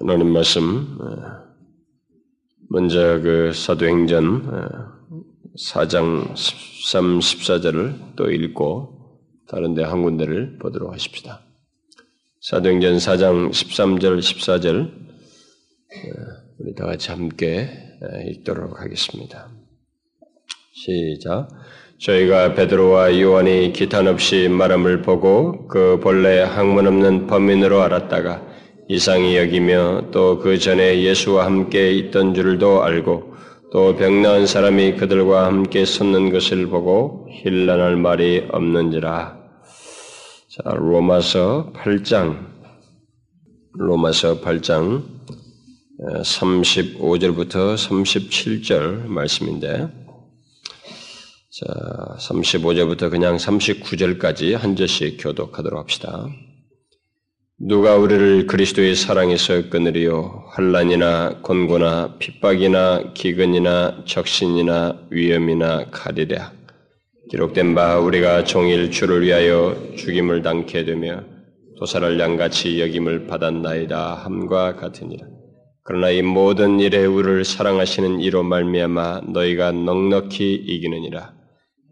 하나님 말씀 먼저 그 사도행전 4장 13, 14절을 또 읽고 다른 데 한 군데를 보도록 하십시다. 사도행전 4장 13절, 14절 우리 다 같이 함께 읽도록 하겠습니다. 시작. 저희가 베드로와 요한이 기탄 없이 말함을 보고 그 본래 학문 없는 범인으로 알았다가 이상히 여기며 또 그 전에 예수와 함께 있던 줄도 알고 또 병나은 사람이 그들과 함께 섰는 것을 보고 힐난할 말이 없는지라. 자, 로마서 8장 로마서 8장 35절부터 37절 말씀인데 자, 35절부터 그냥 39절까지 한 절씩 교독하도록 합시다. 누가 우리를 그리스도의 사랑에서 끊으리요? 환란이나 곤고나 핍박이나 기근이나 적신이나 위험이나 칼이랴. 기록된 바 우리가 종일 주를 위하여 죽임을 당케 되며 도살을 양같이 여김을 받았나이다 함과 같으니라. 그러나 이 모든 일에 우리를 사랑하시는 이로 말미암아 너희가 넉넉히 이기느니라.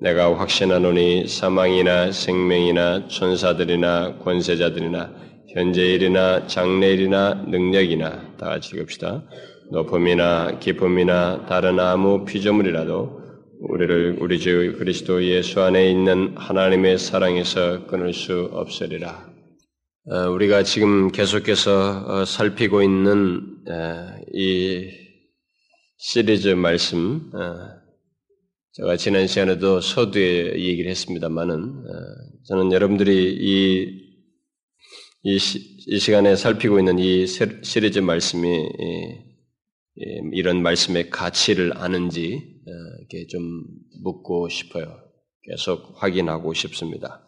내가 확신하노니 사망이나 생명이나 천사들이나 권세자들이나 현재일이나 장래일이나 능력이나 다 같이 읽읍시다. 높음이나 기쁨이나 다른 아무 피조물이라도 우리를 우리 주 그리스도 예수 안에 있는 하나님의 사랑에서 끊을 수 없으리라. 어, 우리가 지금 계속해서 어, 살피고 있는 어, 이 시리즈 말씀 제가 지난 시간에도 서두에 얘기를 했습니다만은 어, 저는 여러분들이 이, 이, 시, 이 시간에 살피고 있는 이 시리즈 말씀이 이런 말씀의 가치를 아는지 어, 이렇게 좀 묻고 싶어요. 계속 확인하고 싶습니다.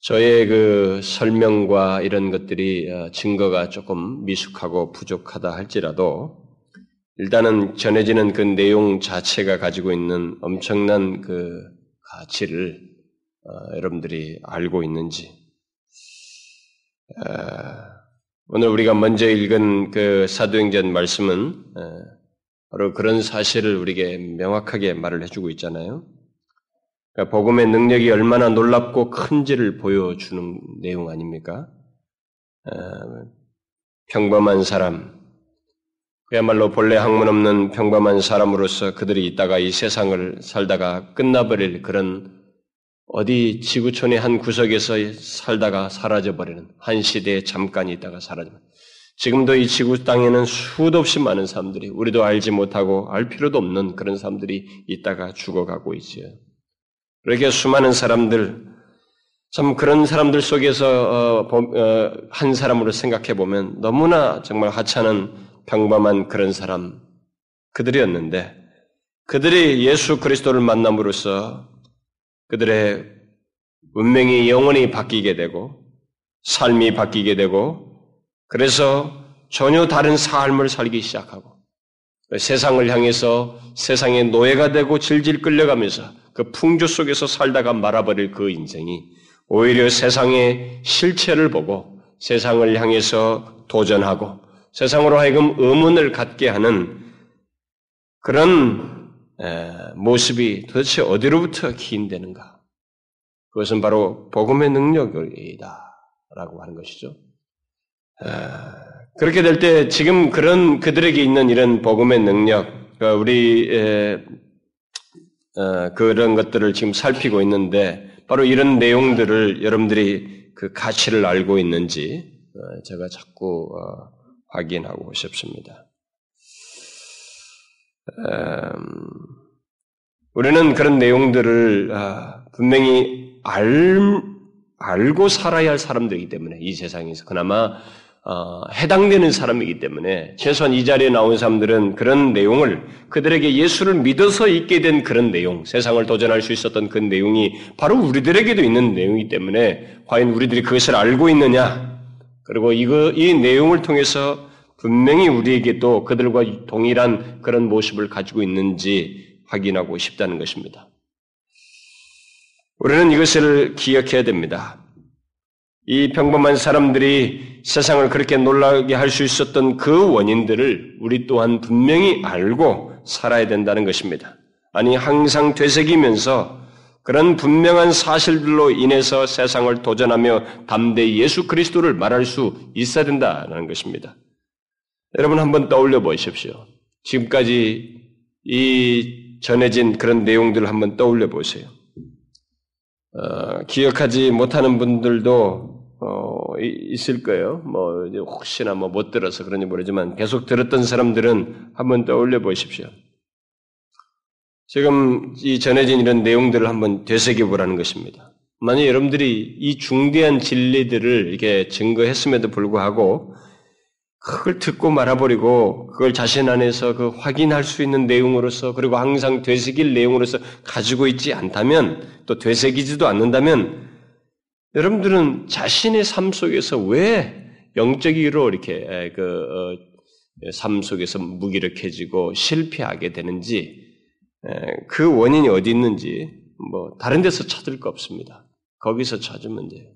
저의 그 설명과 이런 것들이 어, 증거가 조금 미숙하고 부족하다 할지라도 일단은 전해지는 그 내용 자체가 가지고 있는 엄청난 그 가치를 어, 여러분들이 알고 있는지 어, 오늘 우리가 먼저 읽은 그 사도행전 말씀은 어, 바로 그런 사실을 우리에게 명확하게 말을 해주고 있잖아요. 그러니까 복음의 능력이 얼마나 놀랍고 큰지를 보여주는 내용 아닙니까? 어, 평범한 사람, 그야말로 본래 학문 없는 평범한 사람으로서 그들이 있다가 이 세상을 살다가 끝나버릴 그런 어디 지구촌의 한 구석에서 살다가 사라져버리는 한 시대에 잠깐 있다가 사라져버리는 지금도 이 지구 땅에는 수도 없이 많은 사람들이 우리도 알지 못하고 알 필요도 없는 그런 사람들이 있다가 죽어가고 있어요. 그렇게 수많은 사람들 참 그런 사람들 속에서 어, 어, 한 사람으로 생각해 보면 너무나 정말 하찮은 평범한 그런 사람, 그들이었는데, 그들이 예수 그리스도를 만남으로써 그들의 운명이 영원히 바뀌게 되고, 삶이 바뀌게 되고, 그래서 전혀 다른 삶을 살기 시작하고, 세상을 향해서 세상의 노예가 되고 질질 끌려가면서 그 풍조 속에서 살다가 말아버릴 그 인생이 오히려 세상의 실체를 보고 세상을 향해서 도전하고 세상으로 하여금 의문을 갖게 하는 그런 모습이 도대체 어디로부터 기인되는가? 그것은 바로 복음의 능력이다. 라고 하는 것이죠. 그렇게 될 때 지금 그런 그들에게 있는 이런 복음의 능력, 그러니까 우리 어, 그런 것들을 지금 살피고 있는데 바로 이런 내용들을 여러분들이 그 가치를 알고 있는지 어, 제가 자꾸 어, 확인하고 싶습니다. 음, 우리는 그런 내용들을 아, 분명히 알, 알고 살아야 할 사람들이기 때문에 이 세상에서 그나마 어, 해당되는 사람이기 때문에 최소한 이 자리에 나온 사람들은 그런 내용을 그들에게 예수를 믿어서 있게 된 그런 내용, 세상을 도전할 수 있었던 그 내용이 바로 우리들에게도 있는 내용이기 때문에 과연 우리들이 그것을 알고 있느냐? 그리고 이거, 이 내용을 통해서 분명히 우리에게도 그들과 동일한 그런 모습을 가지고 있는지 확인하고 싶다는 것입니다. 우리는 이것을 기억해야 됩니다. 이 평범한 사람들이 세상을 그렇게 놀라게 할 수 있었던 그 원인들을 우리 또한 분명히 알고 살아야 된다는 것입니다. 아니, 항상 되새기면서 그런 분명한 사실들로 인해서 세상을 도전하며 담대히 예수 그리스도를 말할 수 있어야 된다는 것입니다. 여러분 한번 떠올려 보십시오. 지금까지 이 전해진 그런 내용들을 한번 떠올려 보세요. 어, 기억하지 못하는 분들도 어, 있을 거예요. 뭐 혹시나 뭐 못 들어서 그런지 모르지만 계속 들었던 사람들은 한번 떠올려 보십시오. 지금 이 전해진 이런 내용들을 한번 되새겨 보라는 것입니다. 만약 여러분들이 이 중대한 진리들을 이렇게 증거했음에도 불구하고 그걸 듣고 말아버리고 그걸 자신 안에서 그 확인할 수 있는 내용으로서 그리고 항상 되새길 내용으로서 가지고 있지 않다면 또 되새기지도 않는다면 여러분들은 자신의 삶 속에서 왜 영적으로 이렇게 그삶 어, 속에서 무기력해지고 실패하게 되는지 그 원인이 어디 있는지 뭐 다른 데서 찾을 거 없습니다. 거기서 찾으면 돼요.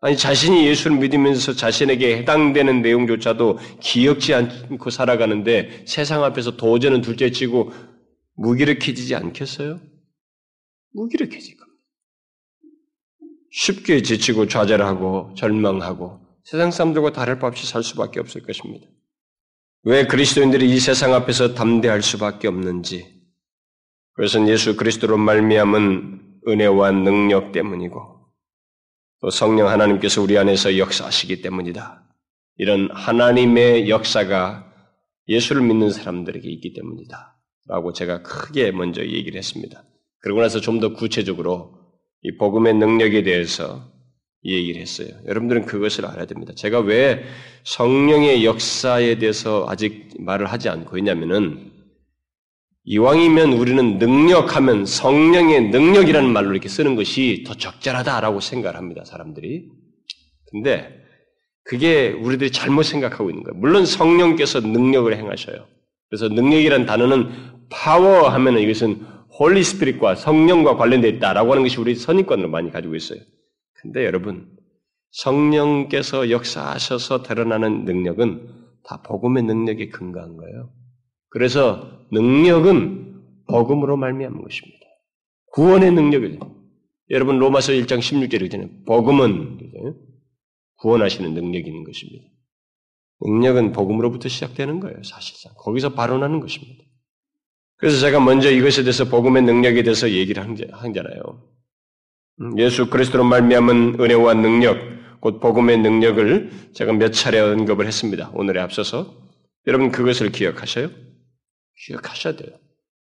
아니 자신이 예수를 믿으면서 자신에게 해당되는 내용조차도 기억지 않고 살아가는데 세상 앞에서 도전은 둘째 치고 무기력해지지 않겠어요? 무기력해질 겁니다. 쉽게 지치고 좌절하고 절망하고 세상 사람들과 다를 바 없이 살 수밖에 없을 것입니다. 왜 그리스도인들이 이 세상 앞에서 담대할 수밖에 없는지 그것은 예수 그리스도로 말미암은 은혜와 능력 때문이고 또 성령 하나님께서 우리 안에서 역사하시기 때문이다. 이런 하나님의 역사가 예수를 믿는 사람들에게 있기 때문이다. 라고 제가 크게 먼저 얘기를 했습니다. 그러고 나서 좀 더 구체적으로 이 복음의 능력에 대해서 얘기를 했어요. 여러분들은 그것을 알아야 됩니다. 제가 왜 성령의 역사에 대해서 아직 말을 하지 않고 있냐면은 이왕이면 우리는 능력하면 성령의 능력이라는 말로 이렇게 쓰는 것이 더 적절하다라고 생각을 합니다, 사람들이. 근데 그게 우리들이 잘못 생각하고 있는 거예요. 물론 성령께서 능력을 행하셔요. 그래서 능력이란 단어는 파워 하면은 이것은 Holy Spirit과 성령과 관련되어 있다라고 하는 것이 우리 선입관으로 많이 가지고 있어요. 근데 여러분, 성령께서 역사하셔서 드러나는 능력은 다 복음의 능력에 근거한 거예요. 그래서 능력은 복음으로 말미암은 것입니다. 구원의 능력을 여러분 로마서 1장 16절에 그잖아요. 복음은 구원하시는 능력이 있는 것입니다. 능력은 복음으로부터 시작되는 거예요. 사실상 거기서 발언하는 것입니다. 그래서 제가 먼저 이것에 대해서 복음의 능력에 대해서 얘기를 한잖아요. 음, 예수 그리스도로 말미암은 은혜와 능력, 곧 복음의 능력을 제가 몇 차례 언급을 했습니다. 오늘에 앞서서 여러분 그것을 기억하셔요? 기억하셔야 돼요.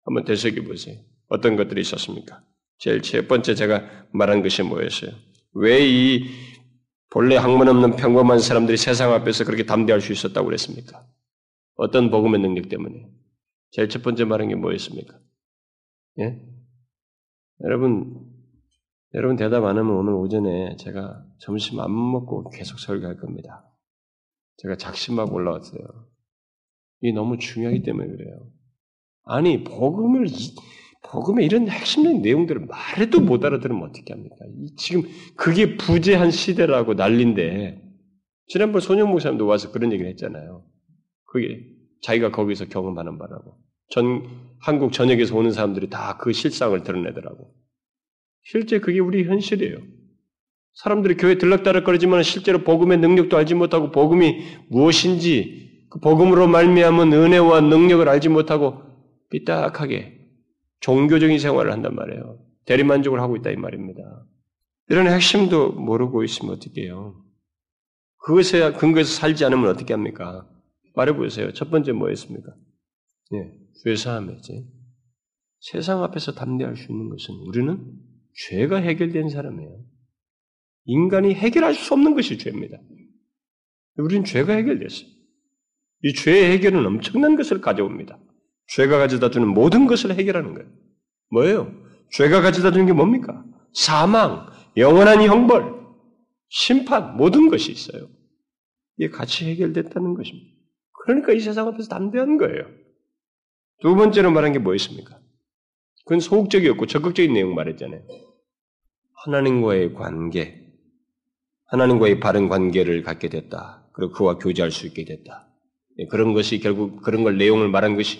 한번 되새겨 보세요. 어떤 것들이 있었습니까? 제일 첫 번째 제가 말한 것이 뭐였어요? 왜 이 본래 학문 없는 평범한 사람들이 세상 앞에서 그렇게 담대할 수 있었다고 그랬습니까? 어떤 복음의 능력 때문에? 제일 첫 번째 말한 게 뭐였습니까? 예? 여러분, 여러분 대답 안 하면 오늘 오전에 제가 점심 안 먹고 계속 설교할 겁니다. 제가 작심하고 올라왔어요. 이게 너무 중요하기 때문에 그래요. 아니, 복음을, 복음의 이런 핵심적인 내용들을 말해도 못 알아들으면 어떻게 합니까? 지금 그게 부재한 시대라고 난린데, 지난번 소년 목사님도 와서 그런 얘기를 했잖아요. 그게 자기가 거기서 경험하는 바라고. 전, 한국 전역에서 오는 사람들이 다 그 실상을 드러내더라고. 실제 그게 우리 현실이에요. 사람들이 교회 들락달락거리지만 실제로 복음의 능력도 알지 못하고 복음이 무엇인지 그 복음으로 말미암은 은혜와 능력을 알지 못하고 삐딱하게 종교적인 생활을 한단 말이에요. 대리만족을 하고 있다 이 말입니다. 이런 핵심도 모르고 있으면 어떻게 해요? 그것에 근거해서 살지 않으면 어떻게 합니까? 말해보세요. 첫 번째 뭐였습니까? 예, 죄사함이지. 세상 앞에서 담대할 수 있는 것은 우리는 죄가 해결된 사람이에요. 인간이 해결할 수 없는 것이 죄입니다. 우리는 죄가 해결됐어요. 이 죄의 해결은 엄청난 것을 가져옵니다. 죄가 가져다 주는 모든 것을 해결하는 거예요. 뭐예요? 죄가 가져다 주는 게 뭡니까? 사망, 영원한 형벌, 심판, 모든 것이 있어요. 이게 같이 해결됐다는 것입니다. 그러니까 이 세상 앞에서 담대한 거예요. 두 번째로 말한 게 뭐였습니까? 그건 소극적이었고 적극적인 내용 말했잖아요. 하나님과의 관계, 하나님과의 바른 관계를 갖게 됐다. 그리고 그와 교제할 수 있게 됐다. 예, 그런 것이 결국 그런 걸 내용을 말한 것이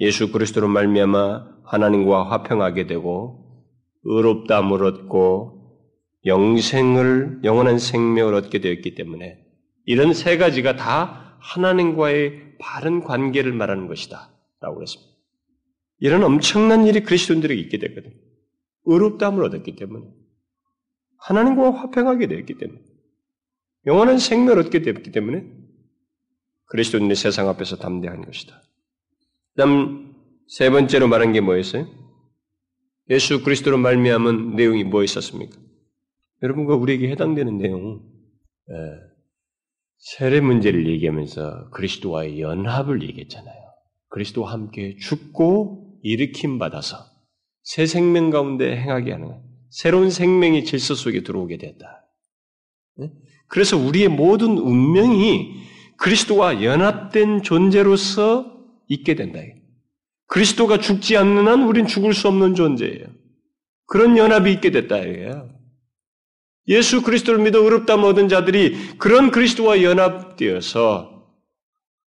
예수 그리스도로 말미암아 하나님과 화평하게 되고 의롭다함을 얻고 영생을 영원한 생명을 얻게 되었기 때문에 이런 세 가지가 다 하나님과의 바른 관계를 말하는 것이다. 라고 그랬습니다. 이런 엄청난 일이 그리스도인들에게 있게 되거든. 의롭다함을 얻었기 때문에. 하나님과 화평하게 되었기 때문에. 영원한 생명을 얻게 되었기 때문에 그리스도인의 세상 앞에서 담대한 것이다. 그 다음 세 번째로 말한 게 뭐였어요? 예수 그리스도로 말미암은 내용이 뭐 있었습니까? 여러분과 우리에게 해당되는 내용은 예, 세례 문제를 얘기하면서 그리스도와의 연합을 얘기했잖아요. 그리스도와 함께 죽고 일으킴 받아서 새 생명 가운데 행하게 하는 새로운 생명이 질서 속에 들어오게 됐다. 네? 그래서 우리의 모든 운명이 그리스도와 연합된 존재로서 있게 된다. 그리스도가 죽지 않는 한 우린 죽을 수 없는 존재예요. 그런 연합이 있게 됐다. 예수 그리스도를 믿어 의롭다 얻은 자들이 그런 그리스도와 연합되어서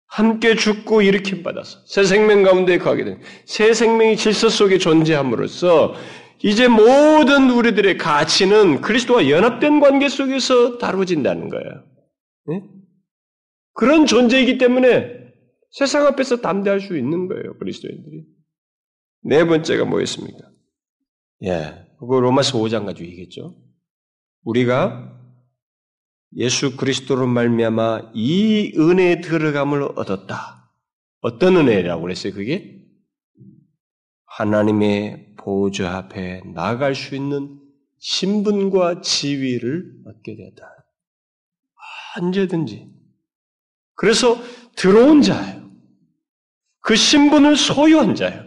함께 죽고 일으킴 받아서 새 생명 가운데 가게 된 새 생명이 질서 속에 존재함으로써 이제 모든 우리들의 가치는 그리스도와 연합된 관계 속에서 다루어진다는 거예요. 네? 그런 존재이기 때문에 세상 앞에서 담대할 수 있는 거예요, 그리스도인들이. 네 번째가 뭐였습니까? 예, 그거 로마서 5장 가지고 얘기했죠. 우리가 예수 그리스도로 말미암아 이 은혜에 들어감을 얻었다. 어떤 은혜라고 그랬어요? 그게 하나님의 보좌 앞에 나갈 수 있는 신분과 지위를 얻게 되었다. 언제든지. 그래서 들어온 자예요. 그 신분을 소유한 자예요.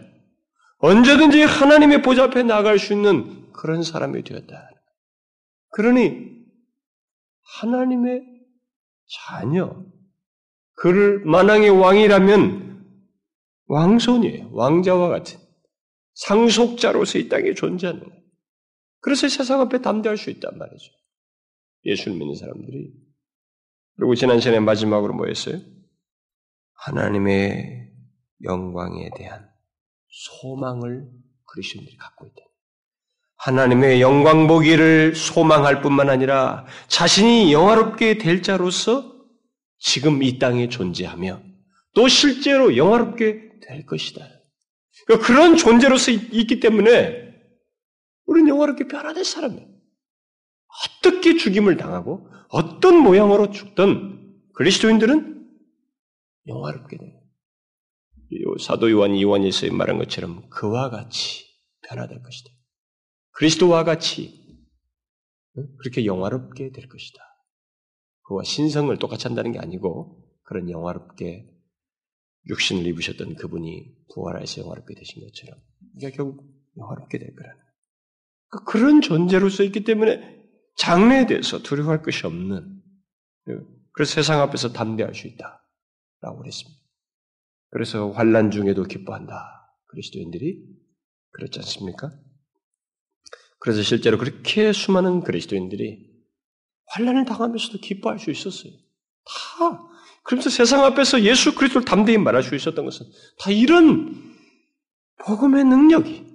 언제든지 하나님의 보좌 앞에 나갈 수 있는 그런 사람이 되었다. 그러니 하나님의 자녀, 그를 만왕의 왕이라면 왕손이에요. 왕자와 같은 상속자로서 이 땅에 존재하는 거예요. 그래서 세상 앞에 담대할 수 있단 말이죠. 예수를 믿는 사람들이. 그리고 지난 시간에 마지막으로 뭐였어요? 하나님의 영광에 대한 소망을 그리스도인들이 갖고 있다. 하나님의 영광 보기를 소망할 뿐만 아니라 자신이 영화롭게 될 자로서 지금 이 땅에 존재하며 또 실제로 영화롭게 될 것이다. 그러니까 그런 존재로서 있기 때문에 우리는 영화롭게 변화될 사람이에요. 어떻게 죽임을 당하고 어떤 모양으로 죽든 그리스도인들은 영화롭게 돼요. 사도 요한 이완에서 말한 것처럼 그와 같이 변화될 것이다. 그리스도와 같이 그렇게 영화롭게 될 것이다. 그와 신성을 똑같이 한다는 게 아니고 그런 영화롭게 육신을 입으셨던 그분이 부활하여서 영화롭게 되신 것처럼 그러니까 결국 영화롭게 될 거라는 그러니까 그런 존재로서 있기 때문에 장래에 대해서 두려워할 것이 없는 그래서 세상 앞에서 담대할 수 있다라고 그랬습니다. 그래서 환란 중에도 기뻐한다. 그리스도인들이 그렇지 않습니까? 그래서 실제로 그렇게 수많은 그리스도인들이 환란을 당하면서도 기뻐할 수 있었어요. 다. 그러면서 세상 앞에서 예수 그리스도를 담대히 말할 수 있었던 것은 다 이런 복음의 능력이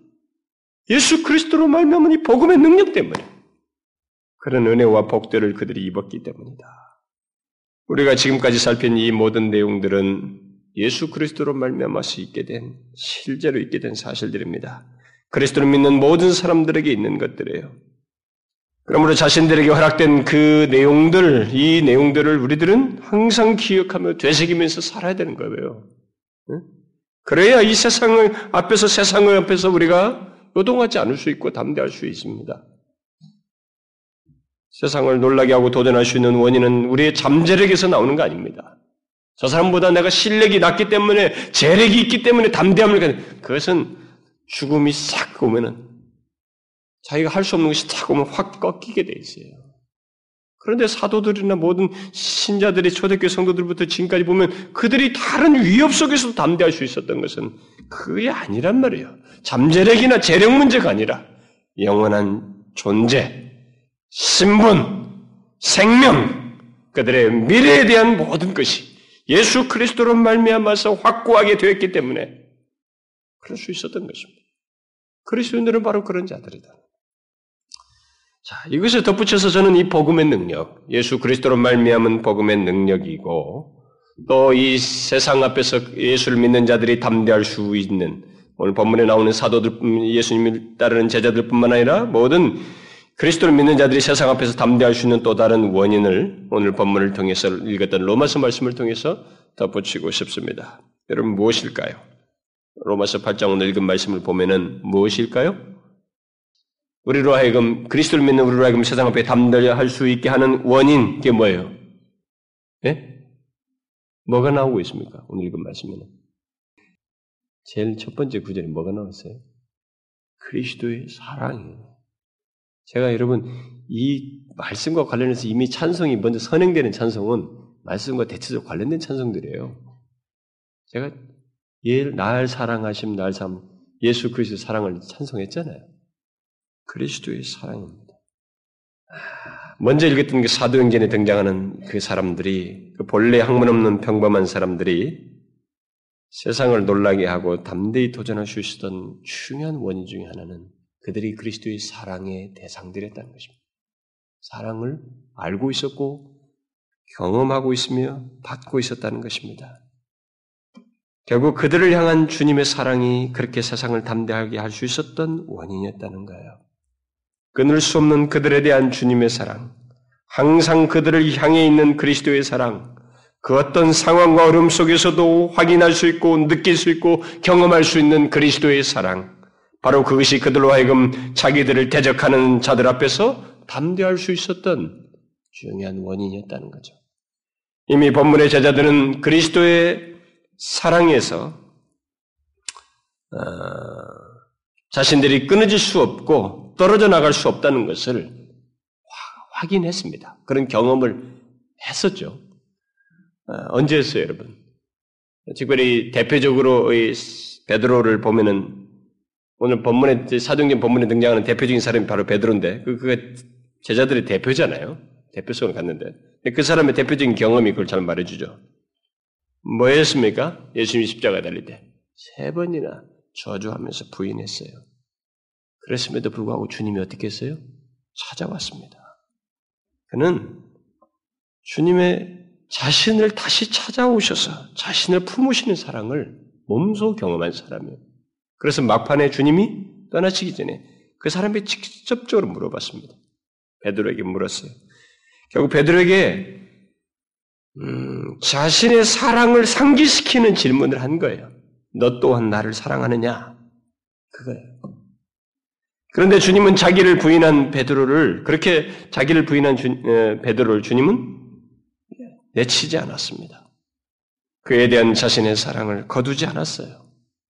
예수 그리스도로 말미암은 이 복음의 능력 때문에 그런 은혜와 복들을 그들이 입었기 때문이다. 우리가 지금까지 살핀 이 모든 내용들은 예수 그리스도로 말미암아 서 있게 된 실제로 있게 된 사실들입니다. 그리스도를 믿는 모든 사람들에게 있는 것들이에요. 그러므로 자신들에게 허락된 그 내용들, 이 내용들을 우리들은 항상 기억하며 되새기면서 살아야 되는 거예요. 그래야 이 세상을 앞에서 세상을 앞에서 우리가 요동하지 않을 수 있고 담대할 수 있습니다. 세상을 놀라게 하고 도전할 수 있는 원인은 우리의 잠재력에서 나오는 거 아닙니다. 저 사람보다 내가 실력이 낮기 때문에 재력이 있기 때문에 담대함을 가는 그것은 죽음이 싹 오면은 자기가 할 수 없는 것이 싹 오면 확 꺾이게 돼 있어요. 그런데 사도들이나 모든 신자들이 초대교회 성도들부터 지금까지 보면 그들이 다른 위협 속에서도 담대할 수 있었던 것은 그게 아니란 말이에요. 잠재력이나 재력 문제가 아니라 영원한 존재, 신분, 생명, 그들의 미래에 대한 모든 것이 예수 그리스도로 말미암아서 확고하게 되었기 때문에 그럴 수 있었던 것입니다. 그리스도인들은 바로 그런 자들이다. 자, 이것을 덧붙여서 저는 이 복음의 능력, 예수 그리스도로 말미암은 복음의 능력이고 또 이 세상 앞에서 예수를 믿는 자들이 담대할 수 있는 오늘 본문에 나오는 사도들, 예수님을 따르는 제자들뿐만 아니라 모든 그리스도를 믿는 자들이 세상 앞에서 담대할 수 있는 또 다른 원인을 오늘 본문을 통해서 읽었던 로마서 말씀을 통해서 덧붙이고 싶습니다. 여러분 무엇일까요? 로마서 8장 오늘 읽은 말씀을 보면은 무엇일까요? 우리로 하여금 그리스도를 믿는 우리로 하여금 세상 앞에 담대할 수 있게 하는 원인 그게 뭐예요? 예? 뭐가 나오고 있습니까? 오늘 읽은 말씀에는 제일 첫 번째 구절에 뭐가 나왔어요? 그리스도의 사랑이에요. 제가 여러분 이 말씀과 관련해서 이미 찬송이 먼저 선행되는 찬송은 말씀과 대체적으로 관련된 찬송들이에요. 제가 날 사랑하심 날 삼, 예수 그리스도 사랑을 찬송했잖아요. 그리스도의 사랑입니다. 먼저 읽었던 그 사도행전에 등장하는 그 사람들이 그 본래 학문 없는 평범한 사람들이 세상을 놀라게 하고 담대히 도전할 수 있었던 중요한 원인 중의 하나는 그들이 그리스도의 사랑의 대상들이었다는 것입니다. 사랑을 알고 있었고 경험하고 있으며 받고 있었다는 것입니다. 결국 그들을 향한 주님의 사랑이 그렇게 세상을 담대하게 할 수 있었던 원인이었다는 거예요. 끊을 수 없는 그들에 대한 주님의 사랑, 항상 그들을 향해 있는 그리스도의 사랑, 그 어떤 상황과 어려움 속에서도 확인할 수 있고 느낄 수 있고 경험할 수 있는 그리스도의 사랑, 바로 그것이 그들로 하여금 자기들을 대적하는 자들 앞에서 담대할 수 있었던 중요한 원인이었다는 거죠. 이미 본문의 제자들은 그리스도의 사랑에서 어, 자신들이 끊어질 수 없고 떨어져 나갈 수 없다는 것을 확인했습니다. 그런 경험을 했었죠. 어, 언제 했어요, 여러분? 특별히 대표적으로 베드로를 보면은 오늘 본문에 사도행전 본문에 등장하는 대표적인 사람이 바로 베드로인데 그 그가 제자들의 대표잖아요. 대표성을 갖는데 그 사람의 대표적인 경험이 그걸 잘 말해주죠. 뭐였습니까? 예수님이 십자가 달릴 때 세 번이나 저주하면서 부인했어요. 그랬음에도 불구하고 주님이 어떻게 했어요? 찾아왔습니다. 그는 주님의 자신을 다시 찾아오셔서 자신을 품으시는 사랑을 몸소 경험한 사람이에요. 그래서 막판에 주님이 떠나시기 전에 그 사람이 직접적으로 물어봤습니다. 베드로에게 물었어요. 결국 베드로에게 음, 자신의 사랑을 상기시키는 질문을 한 거예요. 너 또한 나를 사랑하느냐? 그거예요. 그런데 주님은 자기를 부인한 베드로를 그렇게 자기를 부인한 주, 에, 베드로를 주님은 내치지 않았습니다. 그에 대한 자신의 사랑을 거두지 않았어요.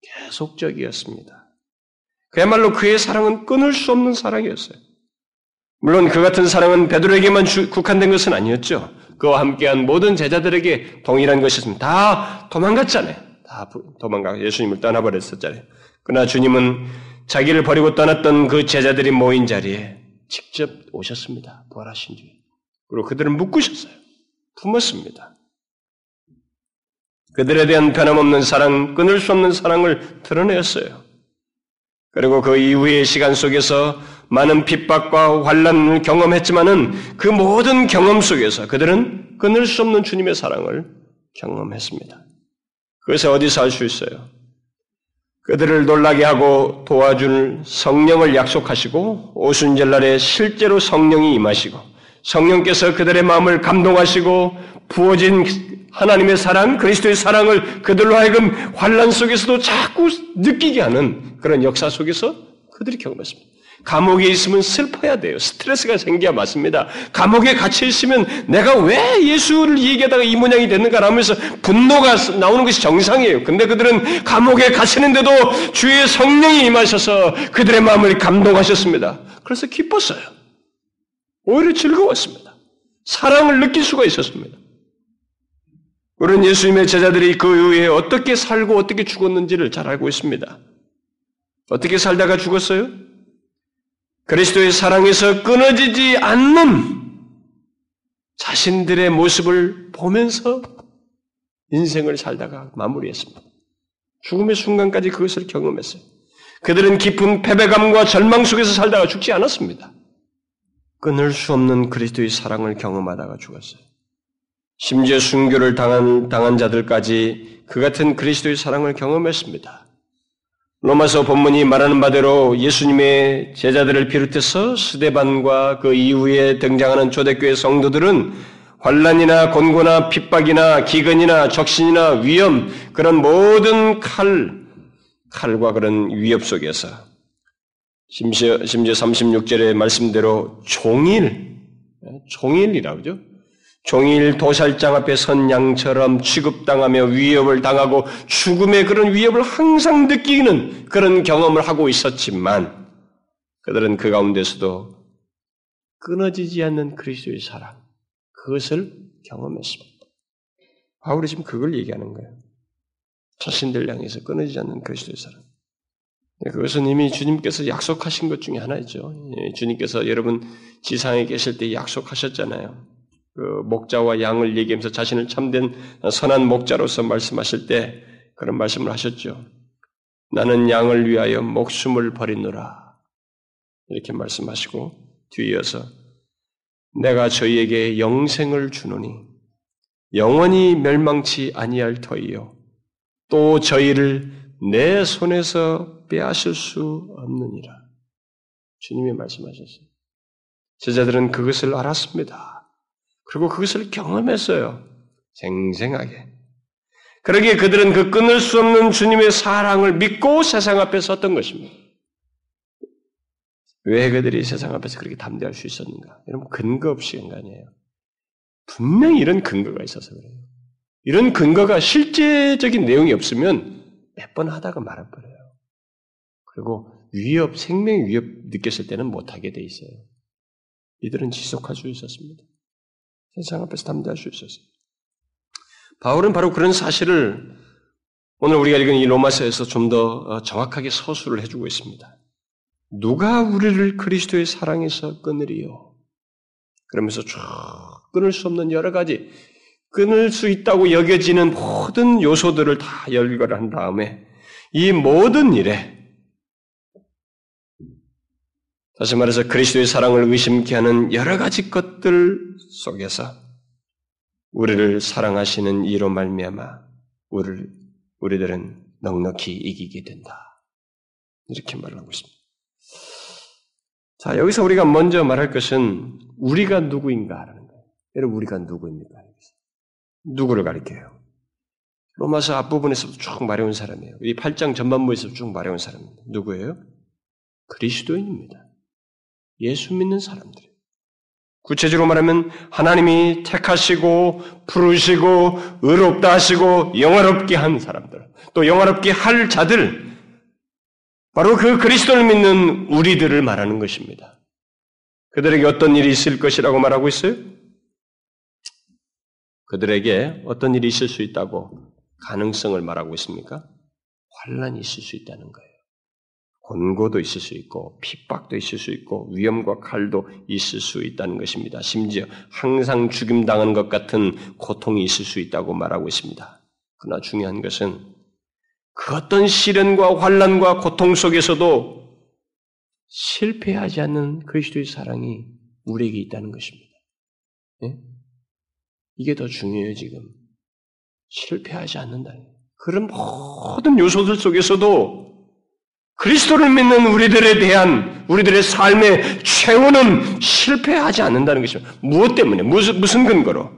계속적이었습니다. 그야말로 그의 사랑은 끊을 수 없는 사랑이었어요. 물론 그 같은 사랑은 베드로에게만 주, 국한된 것은 아니었죠. 그와 함께한 모든 제자들에게 동일한 것이었습니다. 다 도망갔잖아요. 다 도망가 예수님을 떠나버렸었잖아요. 그러나 주님은 자기를 버리고 떠났던 그 제자들이 모인 자리에 직접 오셨습니다. 부활하신 뒤에. 그리고 그들은 묶으셨어요. 품었습니다. 그들에 대한 변함없는 사랑, 끊을 수 없는 사랑을 드러내었어요. 그리고 그 이후의 시간 속에서 많은 핍박과 환란을 경험했지만은 그 모든 경험 속에서 그들은 끊을 수 없는 주님의 사랑을 경험했습니다. 그것을 어디서 알 수 있어요? 그들을 놀라게 하고 도와줄 성령을 약속하시고 오순절 날에 실제로 성령이 임하시고 성령께서 그들의 마음을 감동하시고 부어진 하나님의 사랑, 그리스도의 사랑을 그들로 하여금 환란 속에서도 자꾸 느끼게 하는 그런 역사 속에서 그들이 경험했습니다. 감옥에 있으면 슬퍼야 돼요. 스트레스가 생겨야 맞습니다. 감옥에 갇혀 있으면 내가 왜 예수를 얘기하다가 이 모양이 됐는가 하면서 분노가 나오는 것이 정상이에요. 근데 그들은 감옥에 갇히는데도 주의 성령이 임하셔서 그들의 마음을 감동하셨습니다. 그래서 기뻤어요. 오히려 즐거웠습니다. 사랑을 느낄 수가 있었습니다. 우리는 예수님의 제자들이 그 이후에 어떻게 살고 어떻게 죽었는지를 잘 알고 있습니다. 어떻게 살다가 죽었어요? 그리스도의 사랑에서 끊어지지 않는 자신들의 모습을 보면서 인생을 살다가 마무리했습니다. 죽음의 순간까지 그것을 경험했어요. 그들은 깊은 패배감과 절망 속에서 살다가 죽지 않았습니다. 끊을 수 없는 그리스도의 사랑을 경험하다가 죽었어요. 심지어 순교를 당한, 당한 자들까지 그 같은 그리스도의 사랑을 경험했습니다. 로마서 본문이 말하는 바대로 예수님의 제자들을 비롯해서 스데반과 그 이후에 등장하는 초대교회 성도들은 환란이나 곤고나 핍박이나 기근이나 적신이나 위험 그런 모든 칼 칼과 그런 위협 속에서 심지어 심지어 36절의 말씀대로 종일 종일이라고 그죠? 종일 도살장 앞에 선 양처럼 취급당하며 위협을 당하고 죽음의 그런 위협을 항상 느끼는 그런 경험을 하고 있었지만 그들은 그 가운데서도 끊어지지 않는 그리스도의 사랑 그것을 경험했습니다. 바울이 지금 그걸 얘기하는 거예요. 자신들 향해서 끊어지지 않는 그리스도의 사랑. 네, 그것은 이미 주님께서 약속하신 것 중에 하나죠. 예, 주님께서 여러분 지상에 계실 때 약속하셨잖아요. 그 목자와 양을 얘기하면서 자신을 참된 선한 목자로서 말씀하실 때 그런 말씀을 하셨죠. 나는 양을 위하여 목숨을 버리노라. 이렇게 말씀하시고 뒤이어서 내가 저희에게 영생을 주노니 영원히 멸망치 아니할 터이요 또 저희를 내 손에서 빼앗을 수 없느니라. 주님이 말씀하셨어요. 제자들은 그것을 알았습니다. 그리고 그것을 경험했어요. 생생하게. 그러기에 그들은 그 끊을 수 없는 주님의 사랑을 믿고 세상 앞에 섰던 것입니다. 왜 그들이 세상 앞에서 그렇게 담대할 수 있었는가? 여러분, 근거 없이 인간이에요. 분명히 이런 근거가 있어서 그래요. 이런 근거가 실제적인 내용이 없으면 몇 번 하다가 말아버려요. 그리고 위협, 생명 위협 느꼈을 때는 못하게 돼 있어요. 이들은 지속할 수 있었습니다. 세상 앞에서 담대할 수 있었어요. 바울은 바로 그런 사실을 오늘 우리가 읽은 이 로마서에서 좀더 어, 정확하게 서술을 해주고 있습니다. 누가 우리를 그리스도의 사랑에서 끊으리요? 그러면서 쭉 끊을 수 없는 여러 가지 끊을 수 있다고 여겨지는 모든 요소들을 다 열거한 다음에 이 모든 일에 다시 말해서 그리스도의 사랑을 의심케 하는 여러 가지 것들 속에서 우리를 사랑하시는 이로 말미암아 우리를 우리들은 넉넉히 이기게 된다. 이렇게 말하고 있습니다. 자, 여기서 우리가 먼저 말할 것은 우리가 누구인가라는 거예요. 여러분, 우리가 누구입니까? 누구를 가리켜요? 로마서 앞부분에서 쭉 말해온 사람이에요. 이 8장 전반부에서 쭉 말해온 사람입니다. 누구예요? 그리스도인입니다. 예수 믿는 사람들이에요. 구체적으로 말하면 하나님이 택하시고 부르시고 의롭다 하시고 영화롭게 한 사람들, 또 영화롭게 할 자들, 바로 그 그리스도를 믿는 우리들을 말하는 것입니다. 그들에게 어떤 일이 있을 것이라고 말하고 있어요? 그들에게 어떤 일이 있을 수 있다고 가능성을 말하고 있습니까? 환란이 있을 수 있다는 거예요. 권고도 있을 수 있고 핍박도 있을 수 있고 위험과 칼도 있을 수 있다는 것입니다. 심지어 항상 죽임당하는 것 같은 고통이 있을 수 있다고 말하고 있습니다. 그러나 중요한 것은 그 어떤 시련과 환란과 고통 속에서도 실패하지 않는 그리스도의 사랑이 우리에게 있다는 것입니다. 네? 이게 더 중요해요, 지금. 실패하지 않는다. 그런 모든 요소들 속에서도 그리스도를 믿는 우리들에 대한 우리들의 삶의 최후는 실패하지 않는다는 것입니다. 무엇 때문에? 무슨, 무슨 근거로?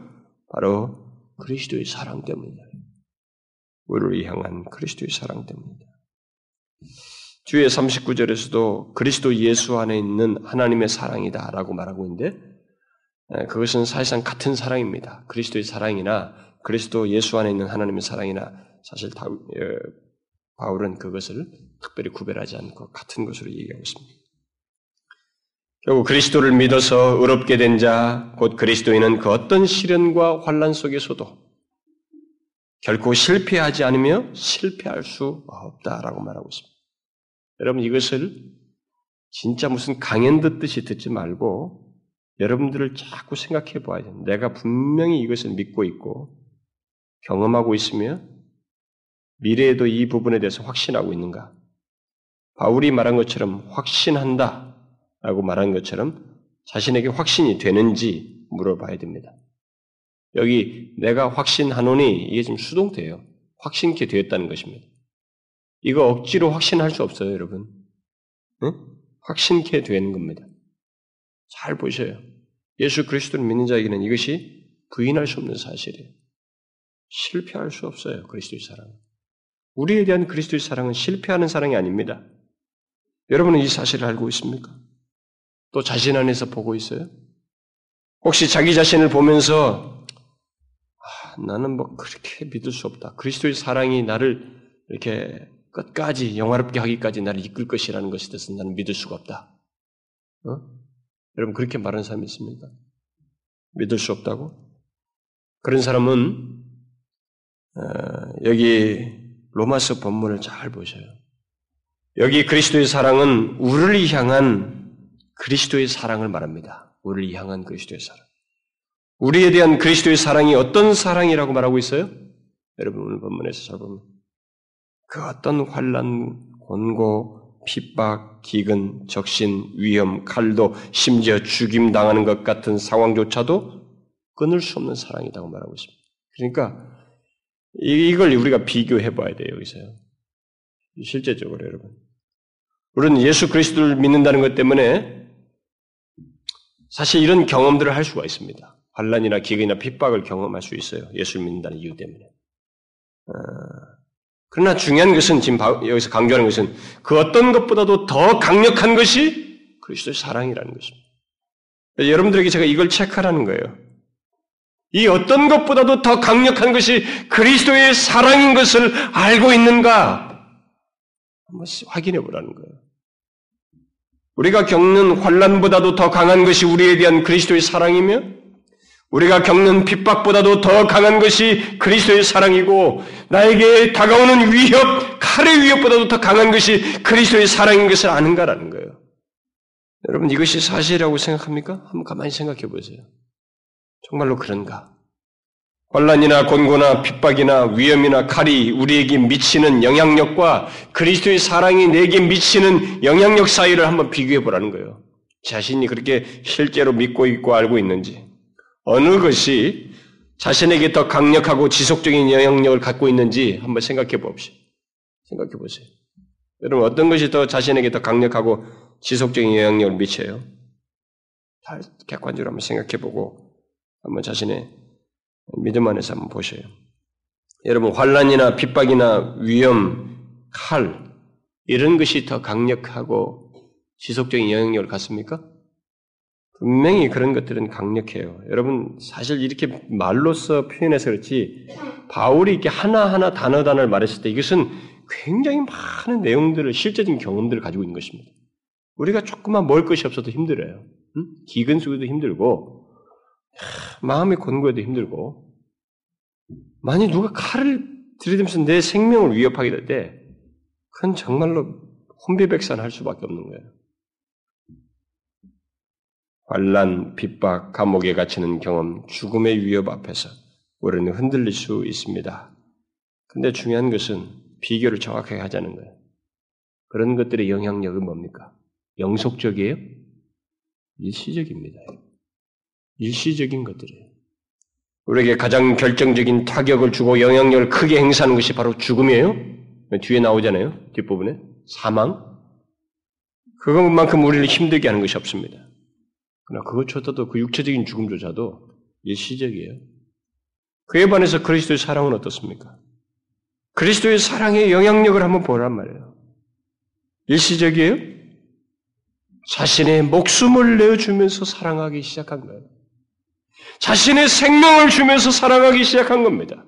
바로 그리스도의 사랑 때문이다. 우리를 향한 그리스도의 사랑 때문이다. 뒤에 39절에서도 그리스도 예수 안에 있는 하나님의 사랑이다 라고 말하고 있는데 그것은 사실상 같은 사랑입니다. 그리스도의 사랑이나 그리스도 예수 안에 있는 하나님의 사랑이나 사실 다, 바울은 그것을 특별히 구별하지 않고 같은 것으로 얘기하고 있습니다. 결국 그리스도를 믿어서 의롭게 된 자, 곧 그리스도인은 그 어떤 시련과 환란 속에서도 결코 실패하지 않으며 실패할 수 없다라고 말하고 있습니다. 여러분 이것을 진짜 무슨 강연 듣듯이 듣지 말고 여러분들을 자꾸 생각해 봐야 돼요. 내가 분명히 이것을 믿고 있고 경험하고 있으며 미래에도 이 부분에 대해서 확신하고 있는가? 바울이 말한 것처럼 확신한다 라고 말한 것처럼 자신에게 확신이 되는지 물어봐야 됩니다. 여기 내가 확신하노니 이게 지금 수동태예요. 확신케 되었다는 것입니다. 이거 억지로 확신할 수 없어요, 여러분. 응? 확신케 되는 겁니다. 잘 보셔요. 예수 그리스도를 믿는 자에게는 이것이 부인할 수 없는 사실이에요. 실패할 수 없어요, 그리스도의 사랑. 우리에 대한 그리스도의 사랑은 실패하는 사랑이 아닙니다. 여러분은 이 사실을 알고 있습니까? 또 자신 안에서 보고 있어요? 혹시 자기 자신을 보면서 아, 나는 뭐 그렇게 믿을 수 없다. 그리스도의 사랑이 나를 이렇게 끝까지 영화롭게 하기까지 나를 이끌 것이라는 것에 대해서 나는 믿을 수가 없다. 어? 여러분 그렇게 말하는 사람이 있습니까? 믿을 수 없다고? 그런 사람은 어, 여기 로마서 본문을 잘 보셔요. 여기 그리스도의 사랑은 우리를 향한 그리스도의 사랑을 말합니다. 우리를 향한 그리스도의 사랑. 우리에 대한 그리스도의 사랑이 어떤 사랑이라고 말하고 있어요? 여러분 오늘 본문에서 잘 보면 그 어떤 환란, 권고, 핍박, 기근, 적신, 위험, 칼도 심지어 죽임 당하는 것 같은 상황조차도 끊을 수 없는 사랑이라고 말하고 있습니다. 그러니까 이걸 우리가 비교해 봐야 돼요, 여기서요. 실제적으로 여러분. 우리는 예수 그리스도를 믿는다는 것 때문에 사실 이런 경험들을 할 수가 있습니다. 환란이나 기근이나 핍박을 경험할 수 있어요. 예수를 믿는다는 이유 때문에. 어, 그러나 중요한 것은 지금 여기서 강조하는 것은 그 어떤 것보다도 더 강력한 것이 그리스도의 사랑이라는 것입니다. 여러분들에게 제가 이걸 체크하라는 거예요. 이 어떤 것보다도 더 강력한 것이 그리스도의 사랑인 것을 알고 있는가? 한번 확인해 보라는 거예요. 우리가 겪는 환란보다도 더 강한 것이 우리에 대한 그리스도의 사랑이며 우리가 겪는 핍박보다도 더 강한 것이 그리스도의 사랑이고 나에게 다가오는 위협, 칼의 위협보다도 더 강한 것이 그리스도의 사랑인 것을 아는가라는 거예요. 여러분 이것이 사실이라고 생각합니까? 한번 가만히 생각해 보세요. 정말로 그런가? 혼란이나 곤고나 핍박이나 위험이나 칼이 우리에게 미치는 영향력과 그리스도의 사랑이 내게 미치는 영향력 사이를 한번 비교해 보라는 거예요. 자신이 그렇게 실제로 믿고 있고 알고 있는지 어느 것이 자신에게 더 강력하고 지속적인 영향력을 갖고 있는지 한번 생각해 봅시다. 생각해 보세요. 여러분 어떤 것이 더 자신에게 더 강력하고 지속적인 영향력을 미쳐요? 다 객관적으로 한번 생각해 보고 한번 자신의 믿음 안에서 한번 보셔요. 여러분 환란이나 핍박이나 위험, 칼 이런 것이 더 강력하고 지속적인 영향력을 갖습니까? 분명히 그런 것들은 강력해요. 여러분 사실 이렇게 말로써 표현해서 그렇지 바울이 이렇게 하나하나 단어 단어를 말했을 때 이것은 굉장히 많은 내용들을 실제적인 경험들을 가지고 있는 것입니다. 우리가 조금만 먹을 것이 없어도 힘들어요. 응? 기근 수기도 힘들고 마음이 권고해도 힘들고, 만약 누가 칼을 들이대면서 내 생명을 위협하게 될 때, 그건 정말로 혼비백산할 수밖에 없는 거예요. 환란, 핍박, 감옥에 갇히는 경험, 죽음의 위협 앞에서 우리는 흔들릴 수 있습니다. 근데 중요한 것은 비교를 정확하게 하자는 거예요. 그런 것들의 영향력은 뭡니까? 영속적이에요? 일시적입니다. 일시적인 것들이에요. 우리에게 가장 결정적인 타격을 주고 영향력을 크게 행사하는 것이 바로 죽음이에요. 뒤에 나오잖아요. 뒷부분에. 사망. 그것만큼 우리를 힘들게 하는 것이 없습니다. 그러나 그것조차도 그 육체적인 죽음조차도 일시적이에요. 그에 반해서 그리스도의 사랑은 어떻습니까? 그리스도의 사랑의 영향력을 한번 보란 말이에요. 일시적이에요? 자신의 목숨을 내어주면서 사랑하기 시작한 거예요. 자신의 생명을 주면서 사랑하기 시작한 겁니다.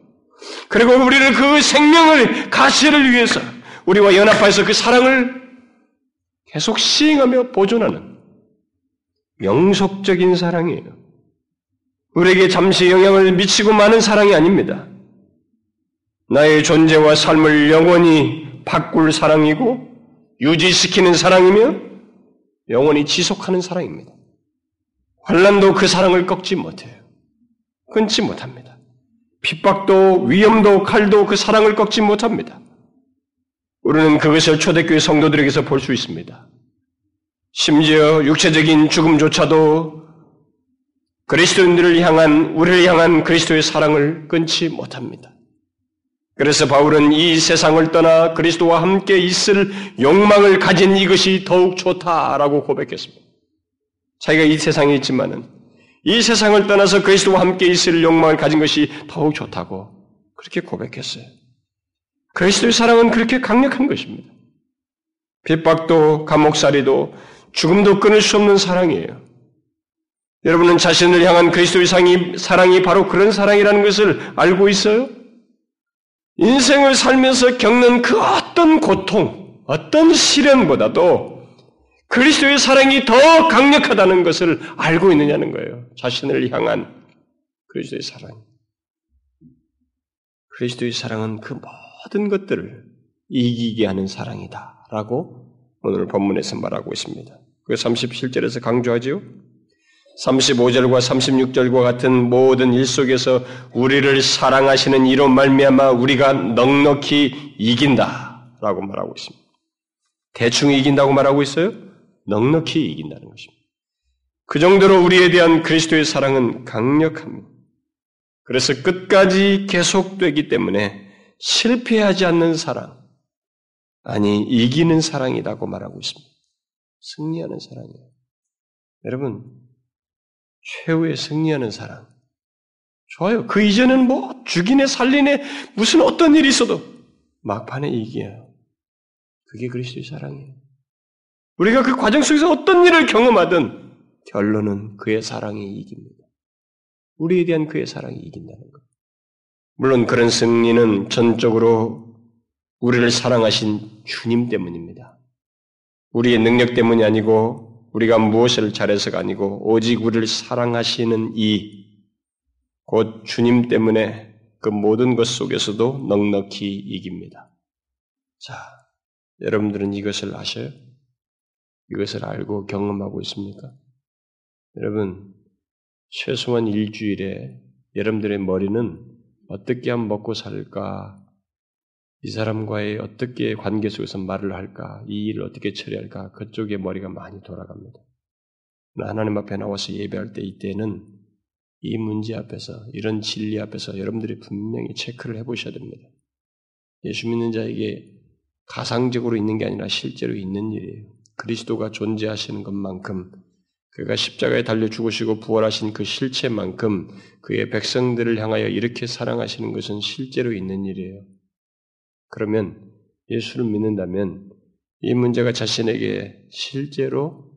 그리고 우리를 그 생명을 가시를 위해서 우리와 연합해서 그 사랑을 계속 시행하며 보존하는 영속적인 사랑이에요. 우리에게 잠시 영향을 미치고 마는 사랑이 아닙니다. 나의 존재와 삶을 영원히 바꿀 사랑이고 유지시키는 사랑이며 영원히 지속하는 사랑입니다. 환란도 그 사랑을 꺾지 못해요. 끊지 못합니다. 핍박도 위험도 칼도 그 사랑을 꺾지 못합니다. 우리는 그것을 초대교회 성도들에게서 볼 수 있습니다. 심지어 육체적인 죽음조차도 그리스도인들을 향한 우리를 향한 그리스도의 사랑을 끊지 못합니다. 그래서 바울은 이 세상을 떠나 그리스도와 함께 있을 욕망을 가진 이것이 더욱 좋다라고 고백했습니다. 자기가 이 세상에 있지만은 이 세상을 떠나서 그리스도와 함께 있을 욕망을 가진 것이 더욱 좋다고 그렇게 고백했어요. 그리스도의 사랑은 그렇게 강력한 것입니다. 핍박도 감옥살이도 죽음도 끊을 수 없는 사랑이에요. 여러분은 자신을 향한 그리스도의 사랑이, 사랑이 바로 그런 사랑이라는 것을 알고 있어요? 인생을 살면서 겪는 그 어떤 고통, 어떤 시련보다도 그리스도의 사랑이 더 강력하다는 것을 알고 있느냐는 거예요. 자신을 향한 그리스도의 사랑. 그리스도의 사랑은 그 모든 것들을 이기게 하는 사랑이다. 라고 오늘 본문에서 말하고 있습니다. 그 37절에서 강조하지요. 35절과 36절과 같은 모든 일 속에서 우리를 사랑하시는 이로 말미암아 우리가 넉넉히 이긴다라고 말하고 있습니다. 대충 이긴다고 말하고 있어요? 넉넉히 이긴다는 것입니다. 그 정도로 우리에 대한 그리스도의 사랑은 강력합니다. 그래서 끝까지 계속되기 때문에 실패하지 않는 사랑, 아니 이기는 사랑이라고 말하고 있습니다. 승리하는 사랑이에요. 여러분, 최후의 승리하는 사랑. 좋아요. 그 이전은 뭐 죽이네 살리네 무슨 어떤 일이 있어도 막판에 이겨요. 그게 그리스도의 사랑이에요. 우리가 그 과정 속에서 어떤 일을 경험하든 결론은 그의 사랑이 이깁니다. 우리에 대한 그의 사랑이 이긴다는 것. 물론 그런 승리는 전적으로 우리를 사랑하신 주님 때문입니다. 우리의 능력 때문이 아니고 우리가 무엇을 잘해서가 아니고 오직 우리를 사랑하시는 이 곧 주님 때문에 그 모든 것 속에서도 넉넉히 이깁니다. 자, 여러분들은 이것을 아셔요? 이것을 알고 경험하고 있습니까? 여러분, 최소한 일주일에 여러분들의 머리는 어떻게 하면 먹고 살까? 이 사람과의 어떻게 관계 속에서 말을 할까? 이 일을 어떻게 처리할까? 그쪽에 머리가 많이 돌아갑니다. 하나님 앞에 나와서 예배할 때 이때는 이 문제 앞에서 이런 진리 앞에서 여러분들이 분명히 체크를 해보셔야 됩니다. 예수 믿는 자에게 가상적으로 있는 게 아니라 실제로 있는 일이에요. 그리스도가 존재하시는 것만큼 그가 십자가에 달려 죽으시고 부활하신 그 실체만큼 그의 백성들을 향하여 이렇게 사랑하시는 것은 실제로 있는 일이에요. 그러면 예수를 믿는다면 이 문제가 자신에게 실제로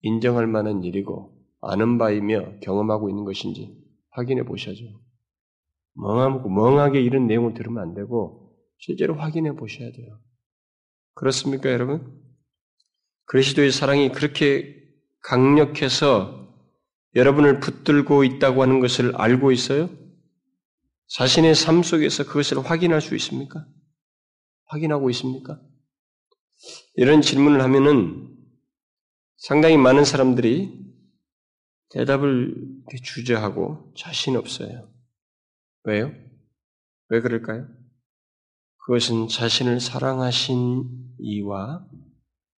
인정할 만한 일이고 아는 바이며 경험하고 있는 것인지 확인해 보셔야죠. 멍하고 멍하게 이런 내용을 들으면 안 되고 실제로 확인해 보셔야 돼요. 그렇습니까, 여러분? 그리스도의 사랑이 그렇게 강력해서 여러분을 붙들고 있다고 하는 것을 알고 있어요? 자신의 삶 속에서 그것을 확인할 수 있습니까? 확인하고 있습니까? 이런 질문을 하면은 상당히 많은 사람들이 대답을 주저하고 자신 없어요. 왜요? 왜 그럴까요? 그것은 자신을 사랑하신 이와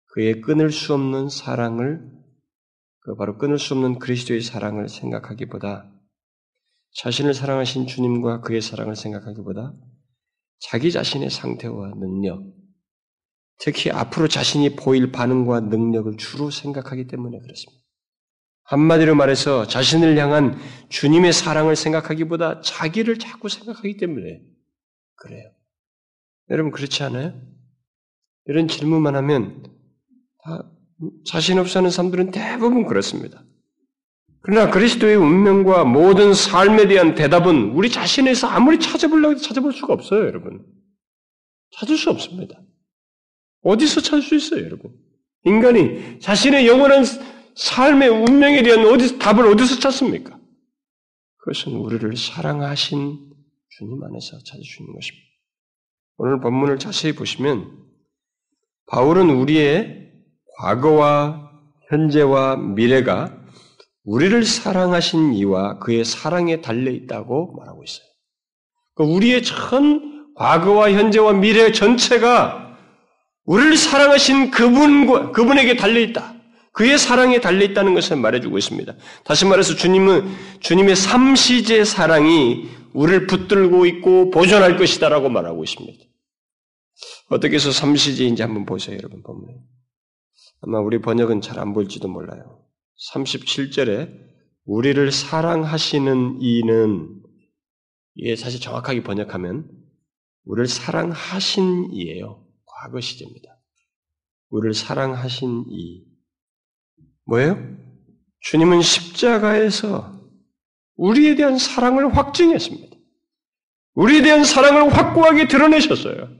그의 끊을 수 없는 사랑을, 그 바로 끊을 수 없는 그리스도의 사랑을 생각하기보다 자신을 사랑하신 주님과 그의 사랑을 생각하기보다 자기 자신의 상태와 능력, 특히 앞으로 자신이 보일 반응과 능력을 주로 생각하기 때문에 그렇습니다. 한마디로 말해서 자신을 향한 주님의 사랑을 생각하기보다 자기를 자꾸 생각하기 때문에 그래요. 여러분 그렇지 않아요? 이런 질문만 하면 다 자신 없어 하는 사람들은 대부분 그렇습니다. 그러나 그리스도의 운명과 모든 삶에 대한 대답은 우리 자신에서 아무리 찾아보려고 해도 찾아볼 수가 없어요, 여러분. 찾을 수 없습니다. 어디서 찾을 수 있어요, 여러분? 인간이 자신의 영원한 삶의 운명에 대한 어디, 답을 어디서 찾습니까? 그것은 우리를 사랑하신 주님 안에서 찾을 수 있는 것입니다. 오늘 본문을 자세히 보시면 바울은 우리의 과거와 현재와 미래가 우리를 사랑하신 이와 그의 사랑에 달려 있다고 말하고 있어요. 그러니까 우리의 전 과거와 현재와 미래 전체가 우리를 사랑하신 그분과 그분에게 달려 있다. 그의 사랑에 달려 있다는 것을 말해주고 있습니다. 다시 말해서 주님은 주님의 삼시제 사랑이 우리를 붙들고 있고 보존할 것이다라고 말하고 있습니다. 어떻게 해서 삼시제인지 한번 보세요, 여러분 본문에. 아마 우리 번역은 잘 안 볼지도 몰라요. 37절에 우리를 사랑하시는 이는 이게 사실 정확하게 번역하면 우리를 사랑하신 이예요. 과거 시제입니다. 우리를 사랑하신 이 뭐예요? 주님은 십자가에서 우리에 대한 사랑을 확증했습니다. 우리에 대한 사랑을 확고하게 드러내셨어요.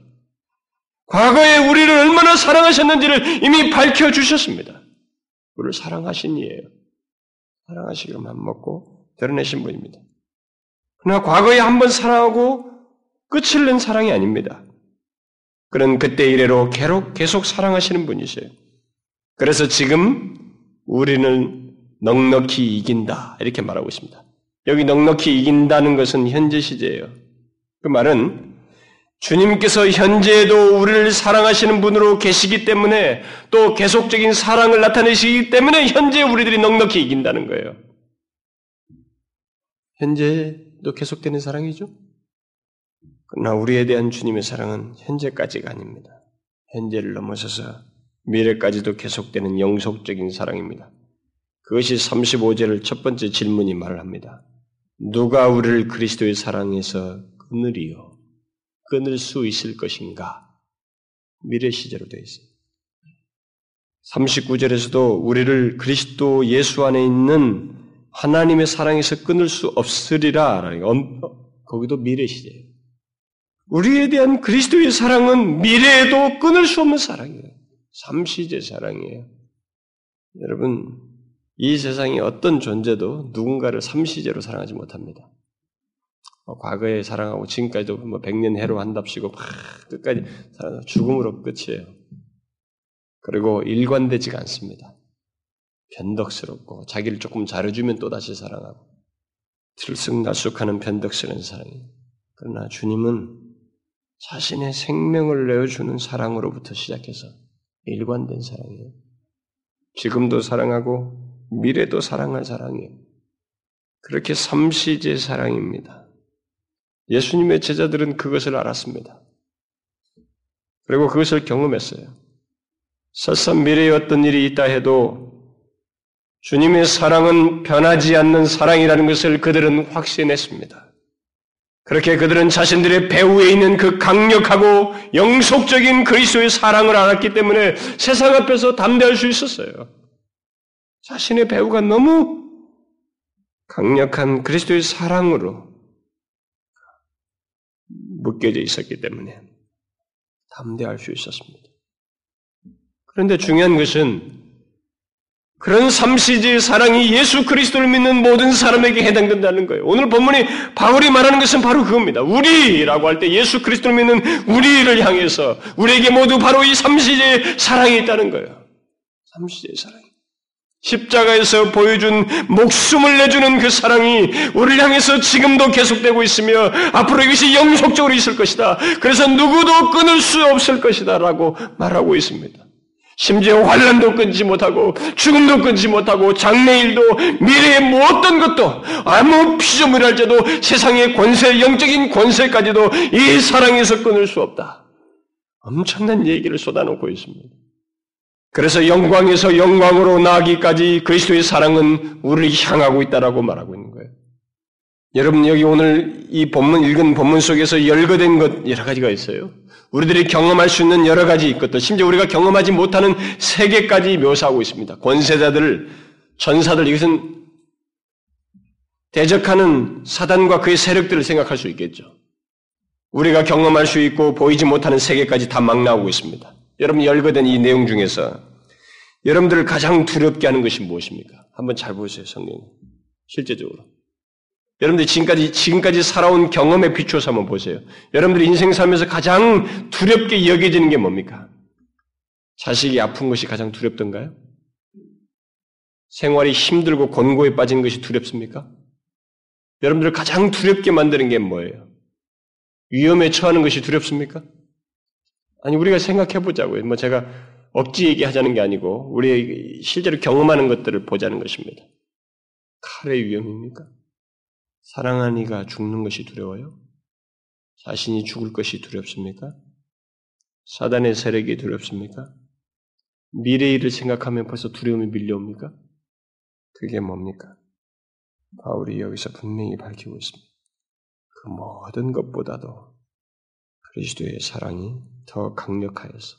과거에 우리를 얼마나 사랑하셨는지를 이미 밝혀주셨습니다. 우리를 사랑하신 이에요. 사랑하시기로 맘먹고 드러내신 분입니다. 그러나 과거에 한 번 사랑하고 끝을 낸 사랑이 아닙니다. 그런 그때 이래로 계속 사랑하시는 분이세요. 그래서 지금 우리는 넉넉히 이긴다. 이렇게 말하고 있습니다. 여기 넉넉히 이긴다는 것은 현재 시제예요. 그 말은 주님께서 현재에도 우리를 사랑하시는 분으로 계시기 때문에 또 계속적인 사랑을 나타내시기 때문에 현재 우리들이 넉넉히 이긴다는 거예요. 현재도 계속되는 사랑이죠? 그러나 우리에 대한 주님의 사랑은 현재까지가 아닙니다. 현재를 넘어서서 미래까지도 계속되는 영속적인 사랑입니다. 그것이 35절을 첫 번째 질문이 말을 합니다. 누가 우리를 그리스도의 사랑에서 끊으리요? 끊을 수 있을 것인가? 미래 시제로 되어 있습니다. 39절에서도 우리를 그리스도 예수 안에 있는 하나님의 사랑에서 끊을 수 없으리라. 거기도 미래 시제예요. 우리에 대한 그리스도의 사랑은 미래에도 끊을 수 없는 사랑이에요. 삼시제 사랑이에요. 여러분, 이 세상에 어떤 존재도 누군가를 삼시제로 사랑하지 못합니다. 뭐 과거에 사랑하고 지금까지도 뭐 백년 해로 한답시고 막 끝까지 사랑 죽음으로 끝이에요. 그리고 일관되지가 않습니다. 변덕스럽고 자기를 조금 잘해주면 또 다시 사랑하고 들쑥날쑥하는 변덕스러운 사랑이. 그러나 주님은 자신의 생명을 내어주는 사랑으로부터 시작해서 일관된 사랑이에요. 지금도 사랑하고 미래도 사랑할 사랑이에요. 그렇게 삼시제 사랑입니다. 예수님의 제자들은 그것을 알았습니다. 그리고 그것을 경험했어요. 설상 미래에 어떤 일이 있다 해도 주님의 사랑은 변하지 않는 사랑이라는 것을 그들은 확신했습니다. 그렇게 그들은 자신들의 배후에 있는 그 강력하고 영속적인 그리스도의 사랑을 알았기 때문에 세상 앞에서 담대할 수 있었어요. 자신의 배후가 너무 강력한 그리스도의 사랑으로 묶여져 있었기 때문에 담대할 수 있었습니다. 그런데 중요한 것은 그런 삼시지의 사랑이 예수 그리스도를 믿는 모든 사람에게 해당된다는 거예요. 오늘 본문이 바울이 말하는 것은 바로 그겁니다. 우리라고 할 때 예수 그리스도를 믿는 우리를 향해서 우리에게 모두 바로 이 삼시지의 사랑이 있다는 거예요. 삼시지의 사랑이. 십자가에서 보여준 목숨을 내주는 그 사랑이 우리를 향해서 지금도 계속되고 있으며 앞으로 이것이 영속적으로 있을 것이다. 그래서 누구도 끊을 수 없을 것이다. 라고 말하고 있습니다. 심지어 환란도 끊지 못하고 죽음도 끊지 못하고 장래일도 미래의 뭐 어떤 것도 아무 피조물이 할지도 세상의 권세, 영적인 권세까지도 이 사랑에서 끊을 수 없다. 엄청난 얘기를 쏟아놓고 있습니다. 그래서 영광에서 영광으로 나기까지 그리스도의 사랑은 우리를 향하고 있다라고 말하고 있는 거예요. 여러분 여기 오늘 이 본문 읽은 본문 속에서 열거된 것 여러 가지가 있어요. 우리들이 경험할 수 있는 여러 가지 것들, 심지어 우리가 경험하지 못하는 세계까지 묘사하고 있습니다. 권세자들, 전사들, 이것은 대적하는 사단과 그의 세력들을 생각할 수 있겠죠. 우리가 경험할 수 있고 보이지 못하는 세계까지 다 막 나오고 있습니다. 여러분 열거된 이 내용 중에서 여러분들을 가장 두렵게 하는 것이 무엇입니까? 한번 잘 보세요, 성경. 실제적으로. 여러분들 지금까지, 지금까지 살아온 경험에 비추어서 한번 보세요. 여러분들이 인생 살면서 가장 두렵게 여겨지는 게 뭡니까? 자식이 아픈 것이 가장 두렵던가요? 생활이 힘들고 곤고에 빠진 것이 두렵습니까? 여러분들 가장 두렵게 만드는 게 뭐예요? 위험에 처하는 것이 두렵습니까? 아니, 우리가 생각해 보자고요. 뭐 제가 억지 얘기하자는 게 아니고, 우리 실제로 경험하는 것들을 보자는 것입니다. 칼의 위험입니까? 사랑한 이가 죽는 것이 두려워요? 자신이 죽을 것이 두렵습니까? 사단의 세력이 두렵습니까? 미래의 일을 생각하면 벌써 두려움이 밀려옵니까? 그게 뭡니까? 바울이 여기서 분명히 밝히고 있습니다. 그 모든 것보다도 그리스도의 사랑이 더 강력하여서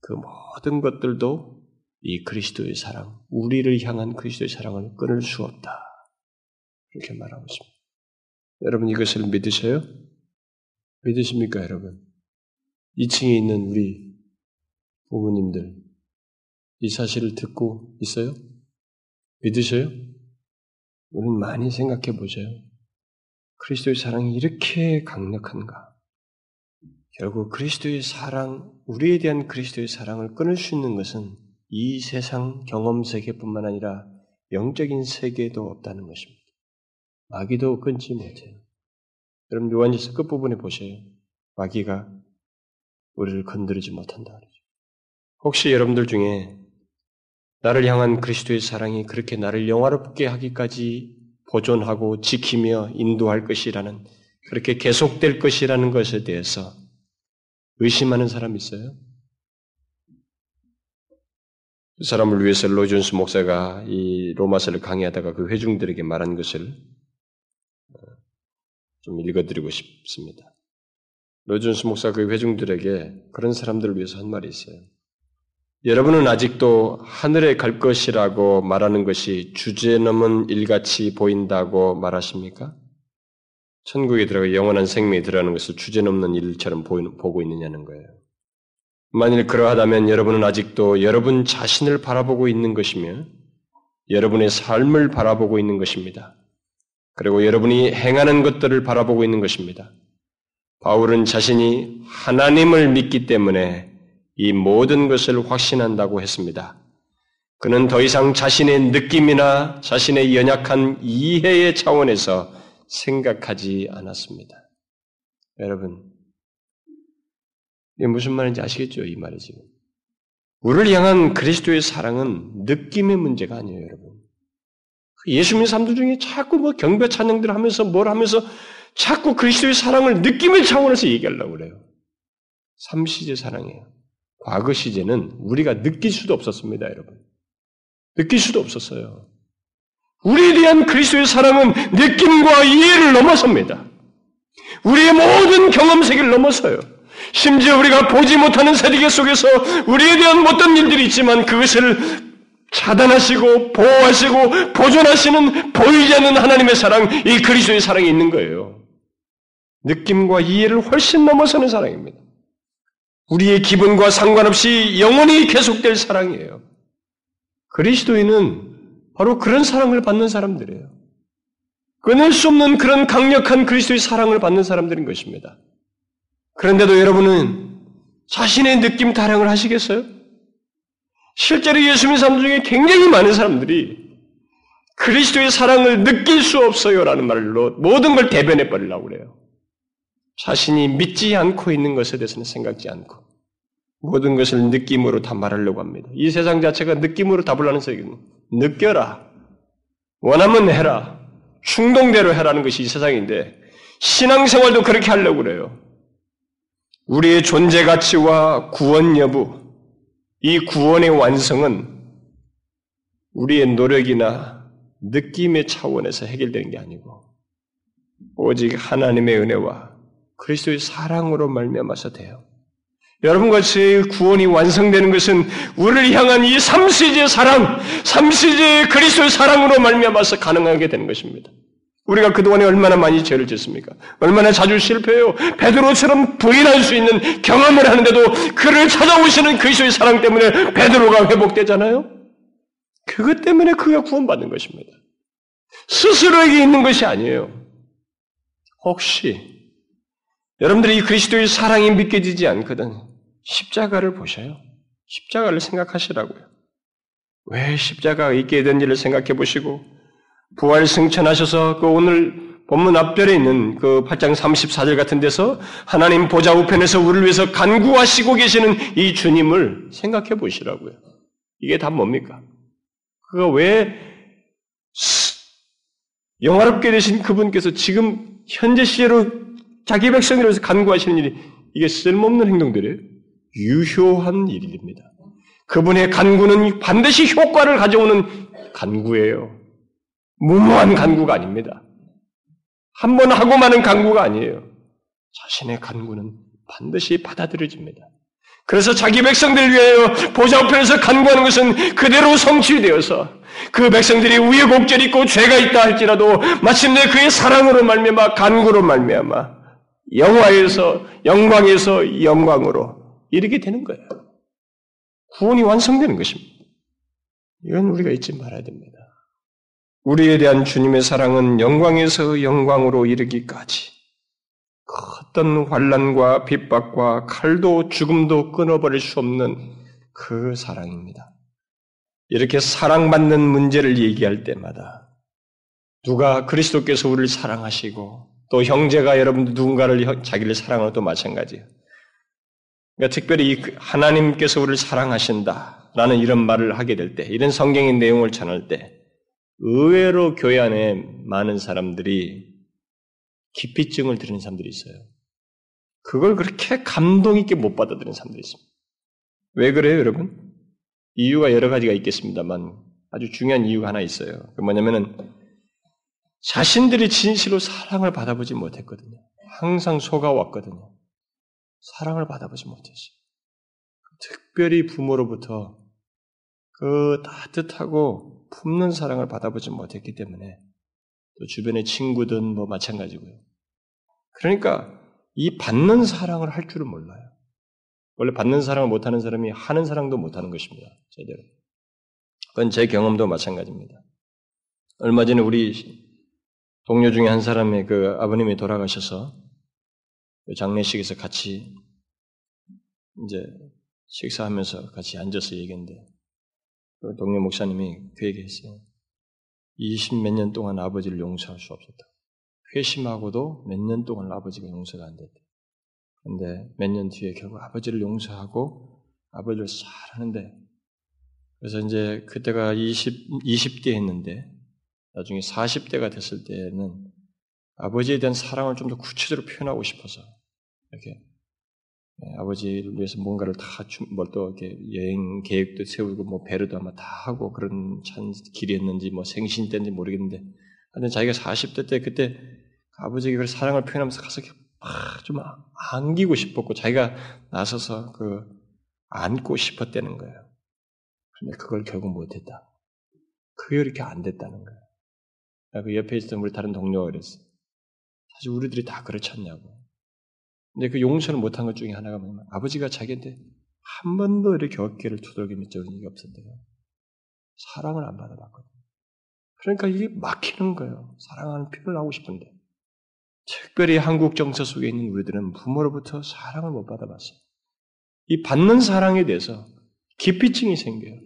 그 모든 것들도 이 그리스도의 사랑, 우리를 향한 그리스도의 사랑을 끊을 수 없다. 이렇게 말하고 있습니다. 여러분 이것을 믿으셔요? 믿으십니까, 여러분? 2층에 있는 우리 부모님들, 이 사실을 듣고 있어요? 믿으셔요? 우리는 많이 생각해 보세요. 그리스도의 사랑이 이렇게 강력한가? 결국 그리스도의 사랑, 우리에 대한 그리스도의 사랑을 끊을 수 있는 것은 이 세상 경험 세계뿐만 아니라 영적인 세계도 없다는 것입니다. 마귀도 끊지 못해요. 여러분 요한일서 끝부분에 보세요. 마귀가 우리를 건드리지 못한다. 혹시 여러분들 중에 나를 향한 그리스도의 사랑이 그렇게 나를 영화롭게 하기까지 보존하고 지키며 인도할 것이라는 그렇게 계속될 것이라는 것에 대해서 의심하는 사람 있어요? 그 사람을 위해서 로준스 목사가 이 로마서를 강의하다가 그 회중들에게 말한 것을 어, 좀 읽어드리고 싶습니다. 로준스 목사 그 회중들에게 그런 사람들을 위해서 한 말이 있어요. 여러분은 아직도 하늘에 갈 것이라고 말하는 것이 주제 넘은 일같이 보인다고 말하십니까? 천국에 들어가 영원한 생명이 들어가는 것을 주제넘는 일처럼 보고 있느냐는 거예요. 만일 그러하다면 여러분은 아직도 여러분 자신을 바라보고 있는 것이며 여러분의 삶을 바라보고 있는 것입니다. 그리고 여러분이 행하는 것들을 바라보고 있는 것입니다. 바울은 자신이 하나님을 믿기 때문에 이 모든 것을 확신한다고 했습니다. 그는 더 이상 자신의 느낌이나 자신의 연약한 이해의 차원에서 생각하지 않았습니다. 여러분, 이게 무슨 말인지 아시겠죠? 이 말이 지금. 우리를 향한 그리스도의 사랑은 느낌의 문제가 아니에요, 여러분. 그 예수 님는 사람들 중에 자꾸 뭐 경배 찬양들 하면서 뭘 하면서 자꾸 그리스도의 사랑을 느낌의 차원에서 얘기하려고 그래요. 삼시제 사랑이에요. 과거 시제는 우리가 느낄 수도 없었습니다, 여러분. 느낄 수도 없었어요. 우리에 대한 그리스도의 사랑은 느낌과 이해를 넘어섭니다. 우리의 모든 경험 세계를 넘어서요. 심지어 우리가 보지 못하는 세계 속에서 우리에 대한 어떤 일들이 있지만 그것을 차단하시고 보호하시고 보존하시는 보이지 않는 하나님의 사랑, 이 그리스도의 사랑이 있는 거예요. 느낌과 이해를 훨씬 넘어서는 사랑입니다. 우리의 기분과 상관없이 영원히 계속될 사랑이에요. 그리스도인은 바로 그런 사랑을 받는 사람들이에요. 끊을 수 없는 그런 강력한 그리스도의 사랑을 받는 사람들인 것입니다. 그런데도 여러분은 자신의 느낌 타령을 하시겠어요? 실제로 예수 님는 사람들 중에 굉장히 많은 사람들이 그리스도의 사랑을 느낄 수 없어요라는 말로 모든 걸 대변해 버리려고 그래요. 자신이 믿지 않고 있는 것에 대해서는 생각지 않고 모든 것을 느낌으로 다 말하려고 합니다. 이 세상 자체가 느낌으로 답을 하는 세계는 느껴라. 원하면 해라. 충동대로 해라는 것이 이 세상인데 신앙생활도 그렇게 하려고 그래요. 우리의 존재 가치와 구원 여부, 이 구원의 완성은 우리의 노력이나 느낌의 차원에서 해결되는 게 아니고 오직 하나님의 은혜와 그리스도의 사랑으로 말미암아서 돼요. 여러분 같이 구원이 완성되는 것은 우리를 향한 이 삼시제의 사랑, 삼시제의 그리스도의 사랑으로 말미암아서 가능하게 되는 것입니다. 우리가 그동안에 얼마나 많이 죄를 짓습니까? 얼마나 자주 실패해요. 베드로처럼 부인할 수 있는 경험을 하는데도 그를 찾아오시는 그리스도의 사랑 때문에 베드로가 회복되잖아요. 그것 때문에 그가 구원받는 것입니다. 스스로에게 있는 것이 아니에요. 혹시 여러분들이 이 그리스도의 사랑이 믿겨지지 않거든 십자가를 보셔요. 십자가를 생각하시라고요. 왜 십자가가 있게 된지를 생각해 보시고 부활 승천하셔서 그 오늘 본문 앞절에 있는 그 8장 34절 같은 데서 하나님 보좌 우편에서 우리를 위해서 간구하시고 계시는 이 주님을 생각해 보시라고요. 이게 다 뭡니까? 그가 왜 영화롭게 되신 그분께서 지금 현재 시제로 자기 백성을 위해서 간구하시는 일이 이게 쓸모없는 행동들이에요. 유효한 일입니다. 그분의 간구는 반드시 효과를 가져오는 간구예요. 무모한 간구가 아닙니다. 한 번 하고 마는 간구가 아니에요. 자신의 간구는 반드시 받아들여집니다. 그래서 자기 백성들을 위하여 보좌 앞에서 간구하는 것은 그대로 성취되어서 그 백성들이 우여곡절 있고 죄가 있다 할지라도 마침내 그의 사랑으로 말미암아 간구로 말미암아 영화에서 영광에서 영광으로 이렇게 되는 거예요. 구원이 완성되는 것입니다. 이건 우리가 잊지 말아야 됩니다. 우리에 대한 주님의 사랑은 영광에서 영광으로 이르기까지 그 어떤 환란과 핍박과 칼도 죽음도 끊어버릴 수 없는 그 사랑입니다. 이렇게 사랑받는 문제를 얘기할 때마다 누가 그리스도께서 우리를 사랑하시고 또 형제가 여러분 누군가를 자기를 사랑하는 또 마찬가지예요. 그러니까 특별히 하나님께서 우리를 사랑하신다라는 이런 말을 하게 될 때, 이런 성경의 내용을 전할 때, 의외로 교회 안에 많은 사람들이 기피증을 들이는 사람들이 있어요. 그걸 그렇게 감동 있게 못 받아들이는 사람들이 있습니다. 왜 그래요, 여러분? 이유가 여러 가지가 있겠습니다만 아주 중요한 이유가 하나 있어요. 그 뭐냐면은 자신들이 진실로 사랑을 받아보지 못했거든요. 항상 속아왔거든요. 사랑을 받아보지 못했어요. 특별히 부모로부터 그 따뜻하고 품는 사랑을 받아보지 못했기 때문에 또 주변의 친구든 뭐 마찬가지고요. 그러니까 이 받는 사랑을 할 줄은 몰라요. 원래 받는 사랑을 못하는 사람이 하는 사랑도 못하는 것입니다. 제대로. 그건 제 경험도 마찬가지입니다. 얼마 전에 우리 동료 중에 한 사람의 그 아버님이 돌아가셔서 그 장례식에서 같이 이제 식사하면서 같이 앉아서 얘기했는데 그 동료 목사님이 그 얘기했어요. 20 몇 년 동안 아버지를 용서할 수 없었다. 회심하고도 몇 년 동안 아버지가 용서가 안 됐다. 근데 몇 년 뒤에 결국 아버지를 용서하고 아버지를 사랑하는데 그래서 이제 그때가 20, 20대 했는데 나중에 40대가 됐을 때는 아버지에 대한 사랑을 좀 더 구체적으로 표현하고 싶어서 이렇게 네, 아버지를 위해서 뭔가를 다뭘또 이렇게 여행 계획도 세우고 뭐 배려도 아마 다 하고 그런 찬 길이었는지 뭐 생신 때인지 모르겠는데 하여튼 자기가 40대 때 그때 아버지에게 그 사랑을 표현하면서 가서 좀 안기고 싶었고 자기가 나서서 그 안고 싶었다는 거예요. 근데 그걸 결국 못했다. 그게 이렇게 안 됐다는 거예요. 그 옆에 있었던 우리 다른 동료가 그랬어. 사실 우리들이 다 그렇지 않냐고. 근데 그 용서를 못한 것 중에 하나가 뭐냐면 아버지가 자기한테 한 번도 이렇게 어깨를 두들겨 적은 적이 없었대요. 사랑을 안 받아봤거든요. 그러니까 이게 막히는 거예요. 사랑하는 표현을 하고 싶은데. 특별히 한국 정서 속에 있는 우리들은 부모로부터 사랑을 못 받아봤어요. 이 받는 사랑에 대해서 기피증이 생겨요.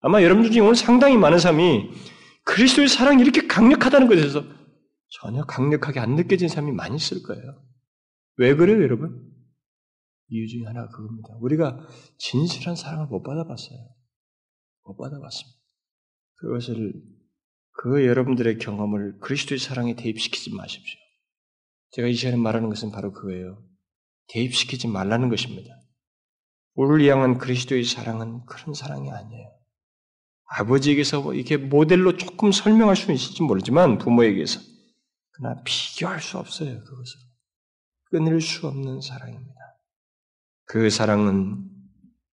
아마 여러분들 중에 오늘 상당히 많은 사람이 그리스도의 사랑이 이렇게 강력하다는 것에 대해서 전혀 강력하게 안 느껴진 사람이 많이 있을 거예요. 왜 그래요, 여러분? 이유 중에 하나가 그겁니다. 우리가 진실한 사랑을 못 받아봤어요. 못 받아봤습니다. 그것을, 그 여러분들의 경험을 그리스도의 사랑에 대입시키지 마십시오. 제가 이 시간에 말하는 것은 바로 그거예요. 대입시키지 말라는 것입니다. 우리를 향한 그리스도의 사랑은 그런 사랑이 아니에요. 아버지에게서 뭐 이렇게 모델로 조금 설명할 수는 있을지 모르지만 부모에게서 그러나 비교할 수 없어요. 그것을 끊을 수 없는 사랑입니다. 그 사랑은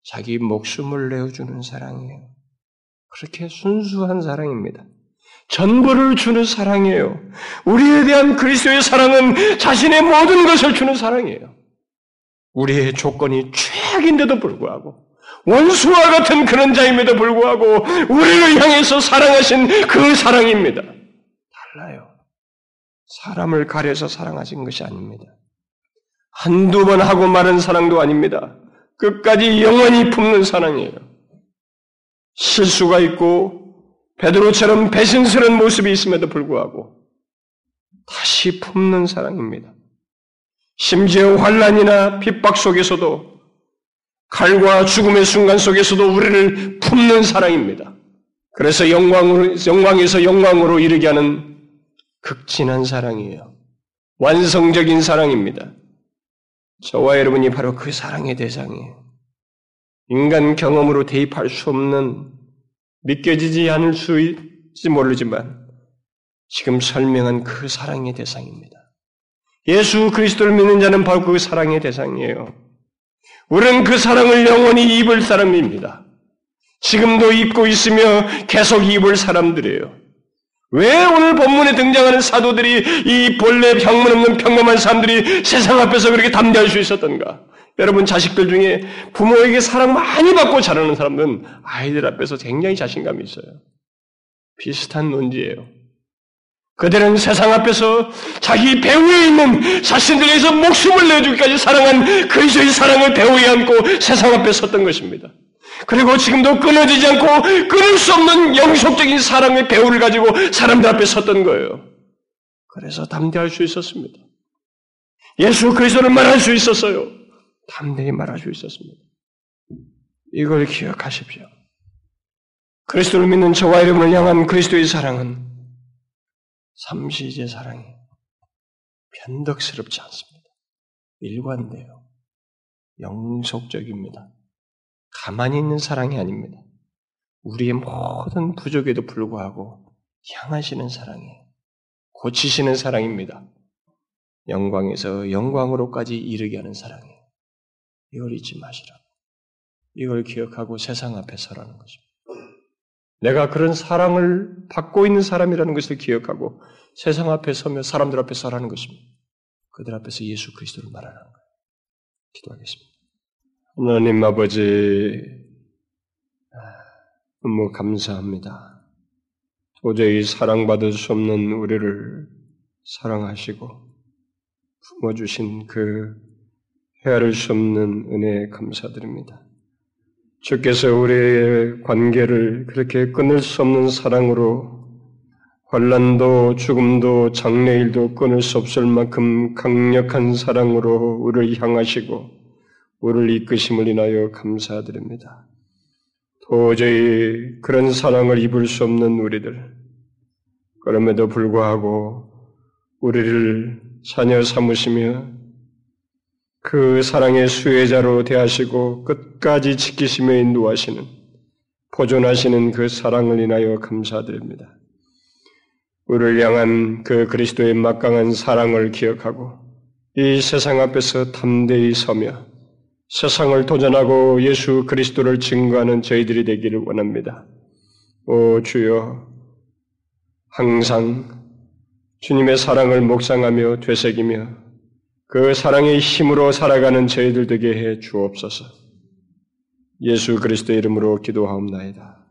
자기 목숨을 내어주는 사랑이에요. 그렇게 순수한 사랑입니다. 전부를 주는 사랑이에요. 우리에 대한 그리스도의 사랑은 자신의 모든 것을 주는 사랑이에요. 우리의 조건이 최악인데도 불구하고 원수와 같은 그런 자임에도 불구하고 우리를 향해서 사랑하신 그 사랑입니다. 달라요. 사람을 가려서 사랑하신 것이 아닙니다. 한두 번 하고 마른 사랑도 아닙니다. 끝까지 영원히 품는 사랑이에요. 실수가 있고 베드로처럼 배신스러운 모습이 있음에도 불구하고 다시 품는 사랑입니다. 심지어 환란이나 핍박 속에서도 칼과 죽음의 순간 속에서도 우리를 품는 사랑입니다. 그래서 영광으로, 영광에서 영광으로 이르게 하는 극진한 사랑이에요. 완성적인 사랑입니다. 저와 여러분이 바로 그 사랑의 대상이에요. 인간 경험으로 대입할 수 없는 믿겨지지 않을 수 있지 모르지만 지금 설명한 그 사랑의 대상입니다. 예수 그리스도를 믿는 자는 바로 그 사랑의 대상이에요. 우리는 그 사랑을 영원히 입을 사람입니다. 지금도 입고 있으며 계속 입을 사람들이에요. 왜 오늘 본문에 등장하는 사도들이 이 본래 형문 없는 평범한 사람들이 세상 앞에서 그렇게 담대할 수 있었던가? 여러분 자식들 중에 부모에게 사랑 많이 받고 자라는 사람들은 아이들 앞에서 굉장히 자신감이 있어요. 비슷한 논지예요. 그들은 세상 앞에서 자기 배후에 있는 자신들 에서 목숨을 내주기까지 사랑한 그리스도의 사랑을 배후에 안고 세상 앞에 섰던 것입니다. 그리고 지금도 끊어지지 않고 끊을 수 없는 영속적인 사랑의 배후를 가지고 사람들 앞에 섰던 거예요. 그래서 담대할 수 있었습니다. 예수 그리스도를 말할 수 있었어요. 담대히 말할 수 있었습니다. 이걸 기억하십시오. 그리스도를 믿는 저와 여러분을 향한 그리스도의 사랑은 삼시제 사랑이 변덕스럽지 않습니다. 일관돼요. 영속적입니다. 가만히 있는 사랑이 아닙니다. 우리의 모든 부족에도 불구하고 향하시는 사랑이에요. 고치시는 사랑입니다. 영광에서 영광으로까지 이르게 하는 사랑이에요. 이걸 잊지 마시라. 이걸 기억하고 세상 앞에 서라는 것입니다. 내가 그런 사랑을 받고 있는 사람이라는 것을 기억하고 세상 앞에 서며 사람들 앞에 서라는 것입니다. 그들 앞에서 예수 그리스도를 말하는 거예요. 기도하겠습니다. 하나님 아버지, 너무 감사합니다. 도저히 사랑받을 수 없는 우리를 사랑하시고 품어주신 그 헤아릴 수 없는 은혜에 감사드립니다. 주께서 우리의 관계를 그렇게 끊을 수 없는 사랑으로 환란도 죽음도 장래일도 끊을 수 없을 만큼 강력한 사랑으로 우리를 향하시고 우리를 이끄심을 인하여 감사드립니다. 도저히 그런 사랑을 입을 수 없는 우리들, 그럼에도 불구하고 우리를 자녀 삼으시며 그 사랑의 수혜자로 대하시고 끝까지 지키시며 인도하시는 보존하시는 그 사랑을 인하여 감사드립니다. 우리를 향한 그 그리스도의 막강한 사랑을 기억하고 이 세상 앞에서 담대히 서며 세상을 도전하고 예수 그리스도를 증거하는 저희들이 되기를 원합니다. 오 주여, 항상 주님의 사랑을 묵상하며 되새기며 그 사랑의 힘으로 살아가는 저희들 되게 해 주옵소서. 예수 그리스도 이름으로 기도하옵나이다.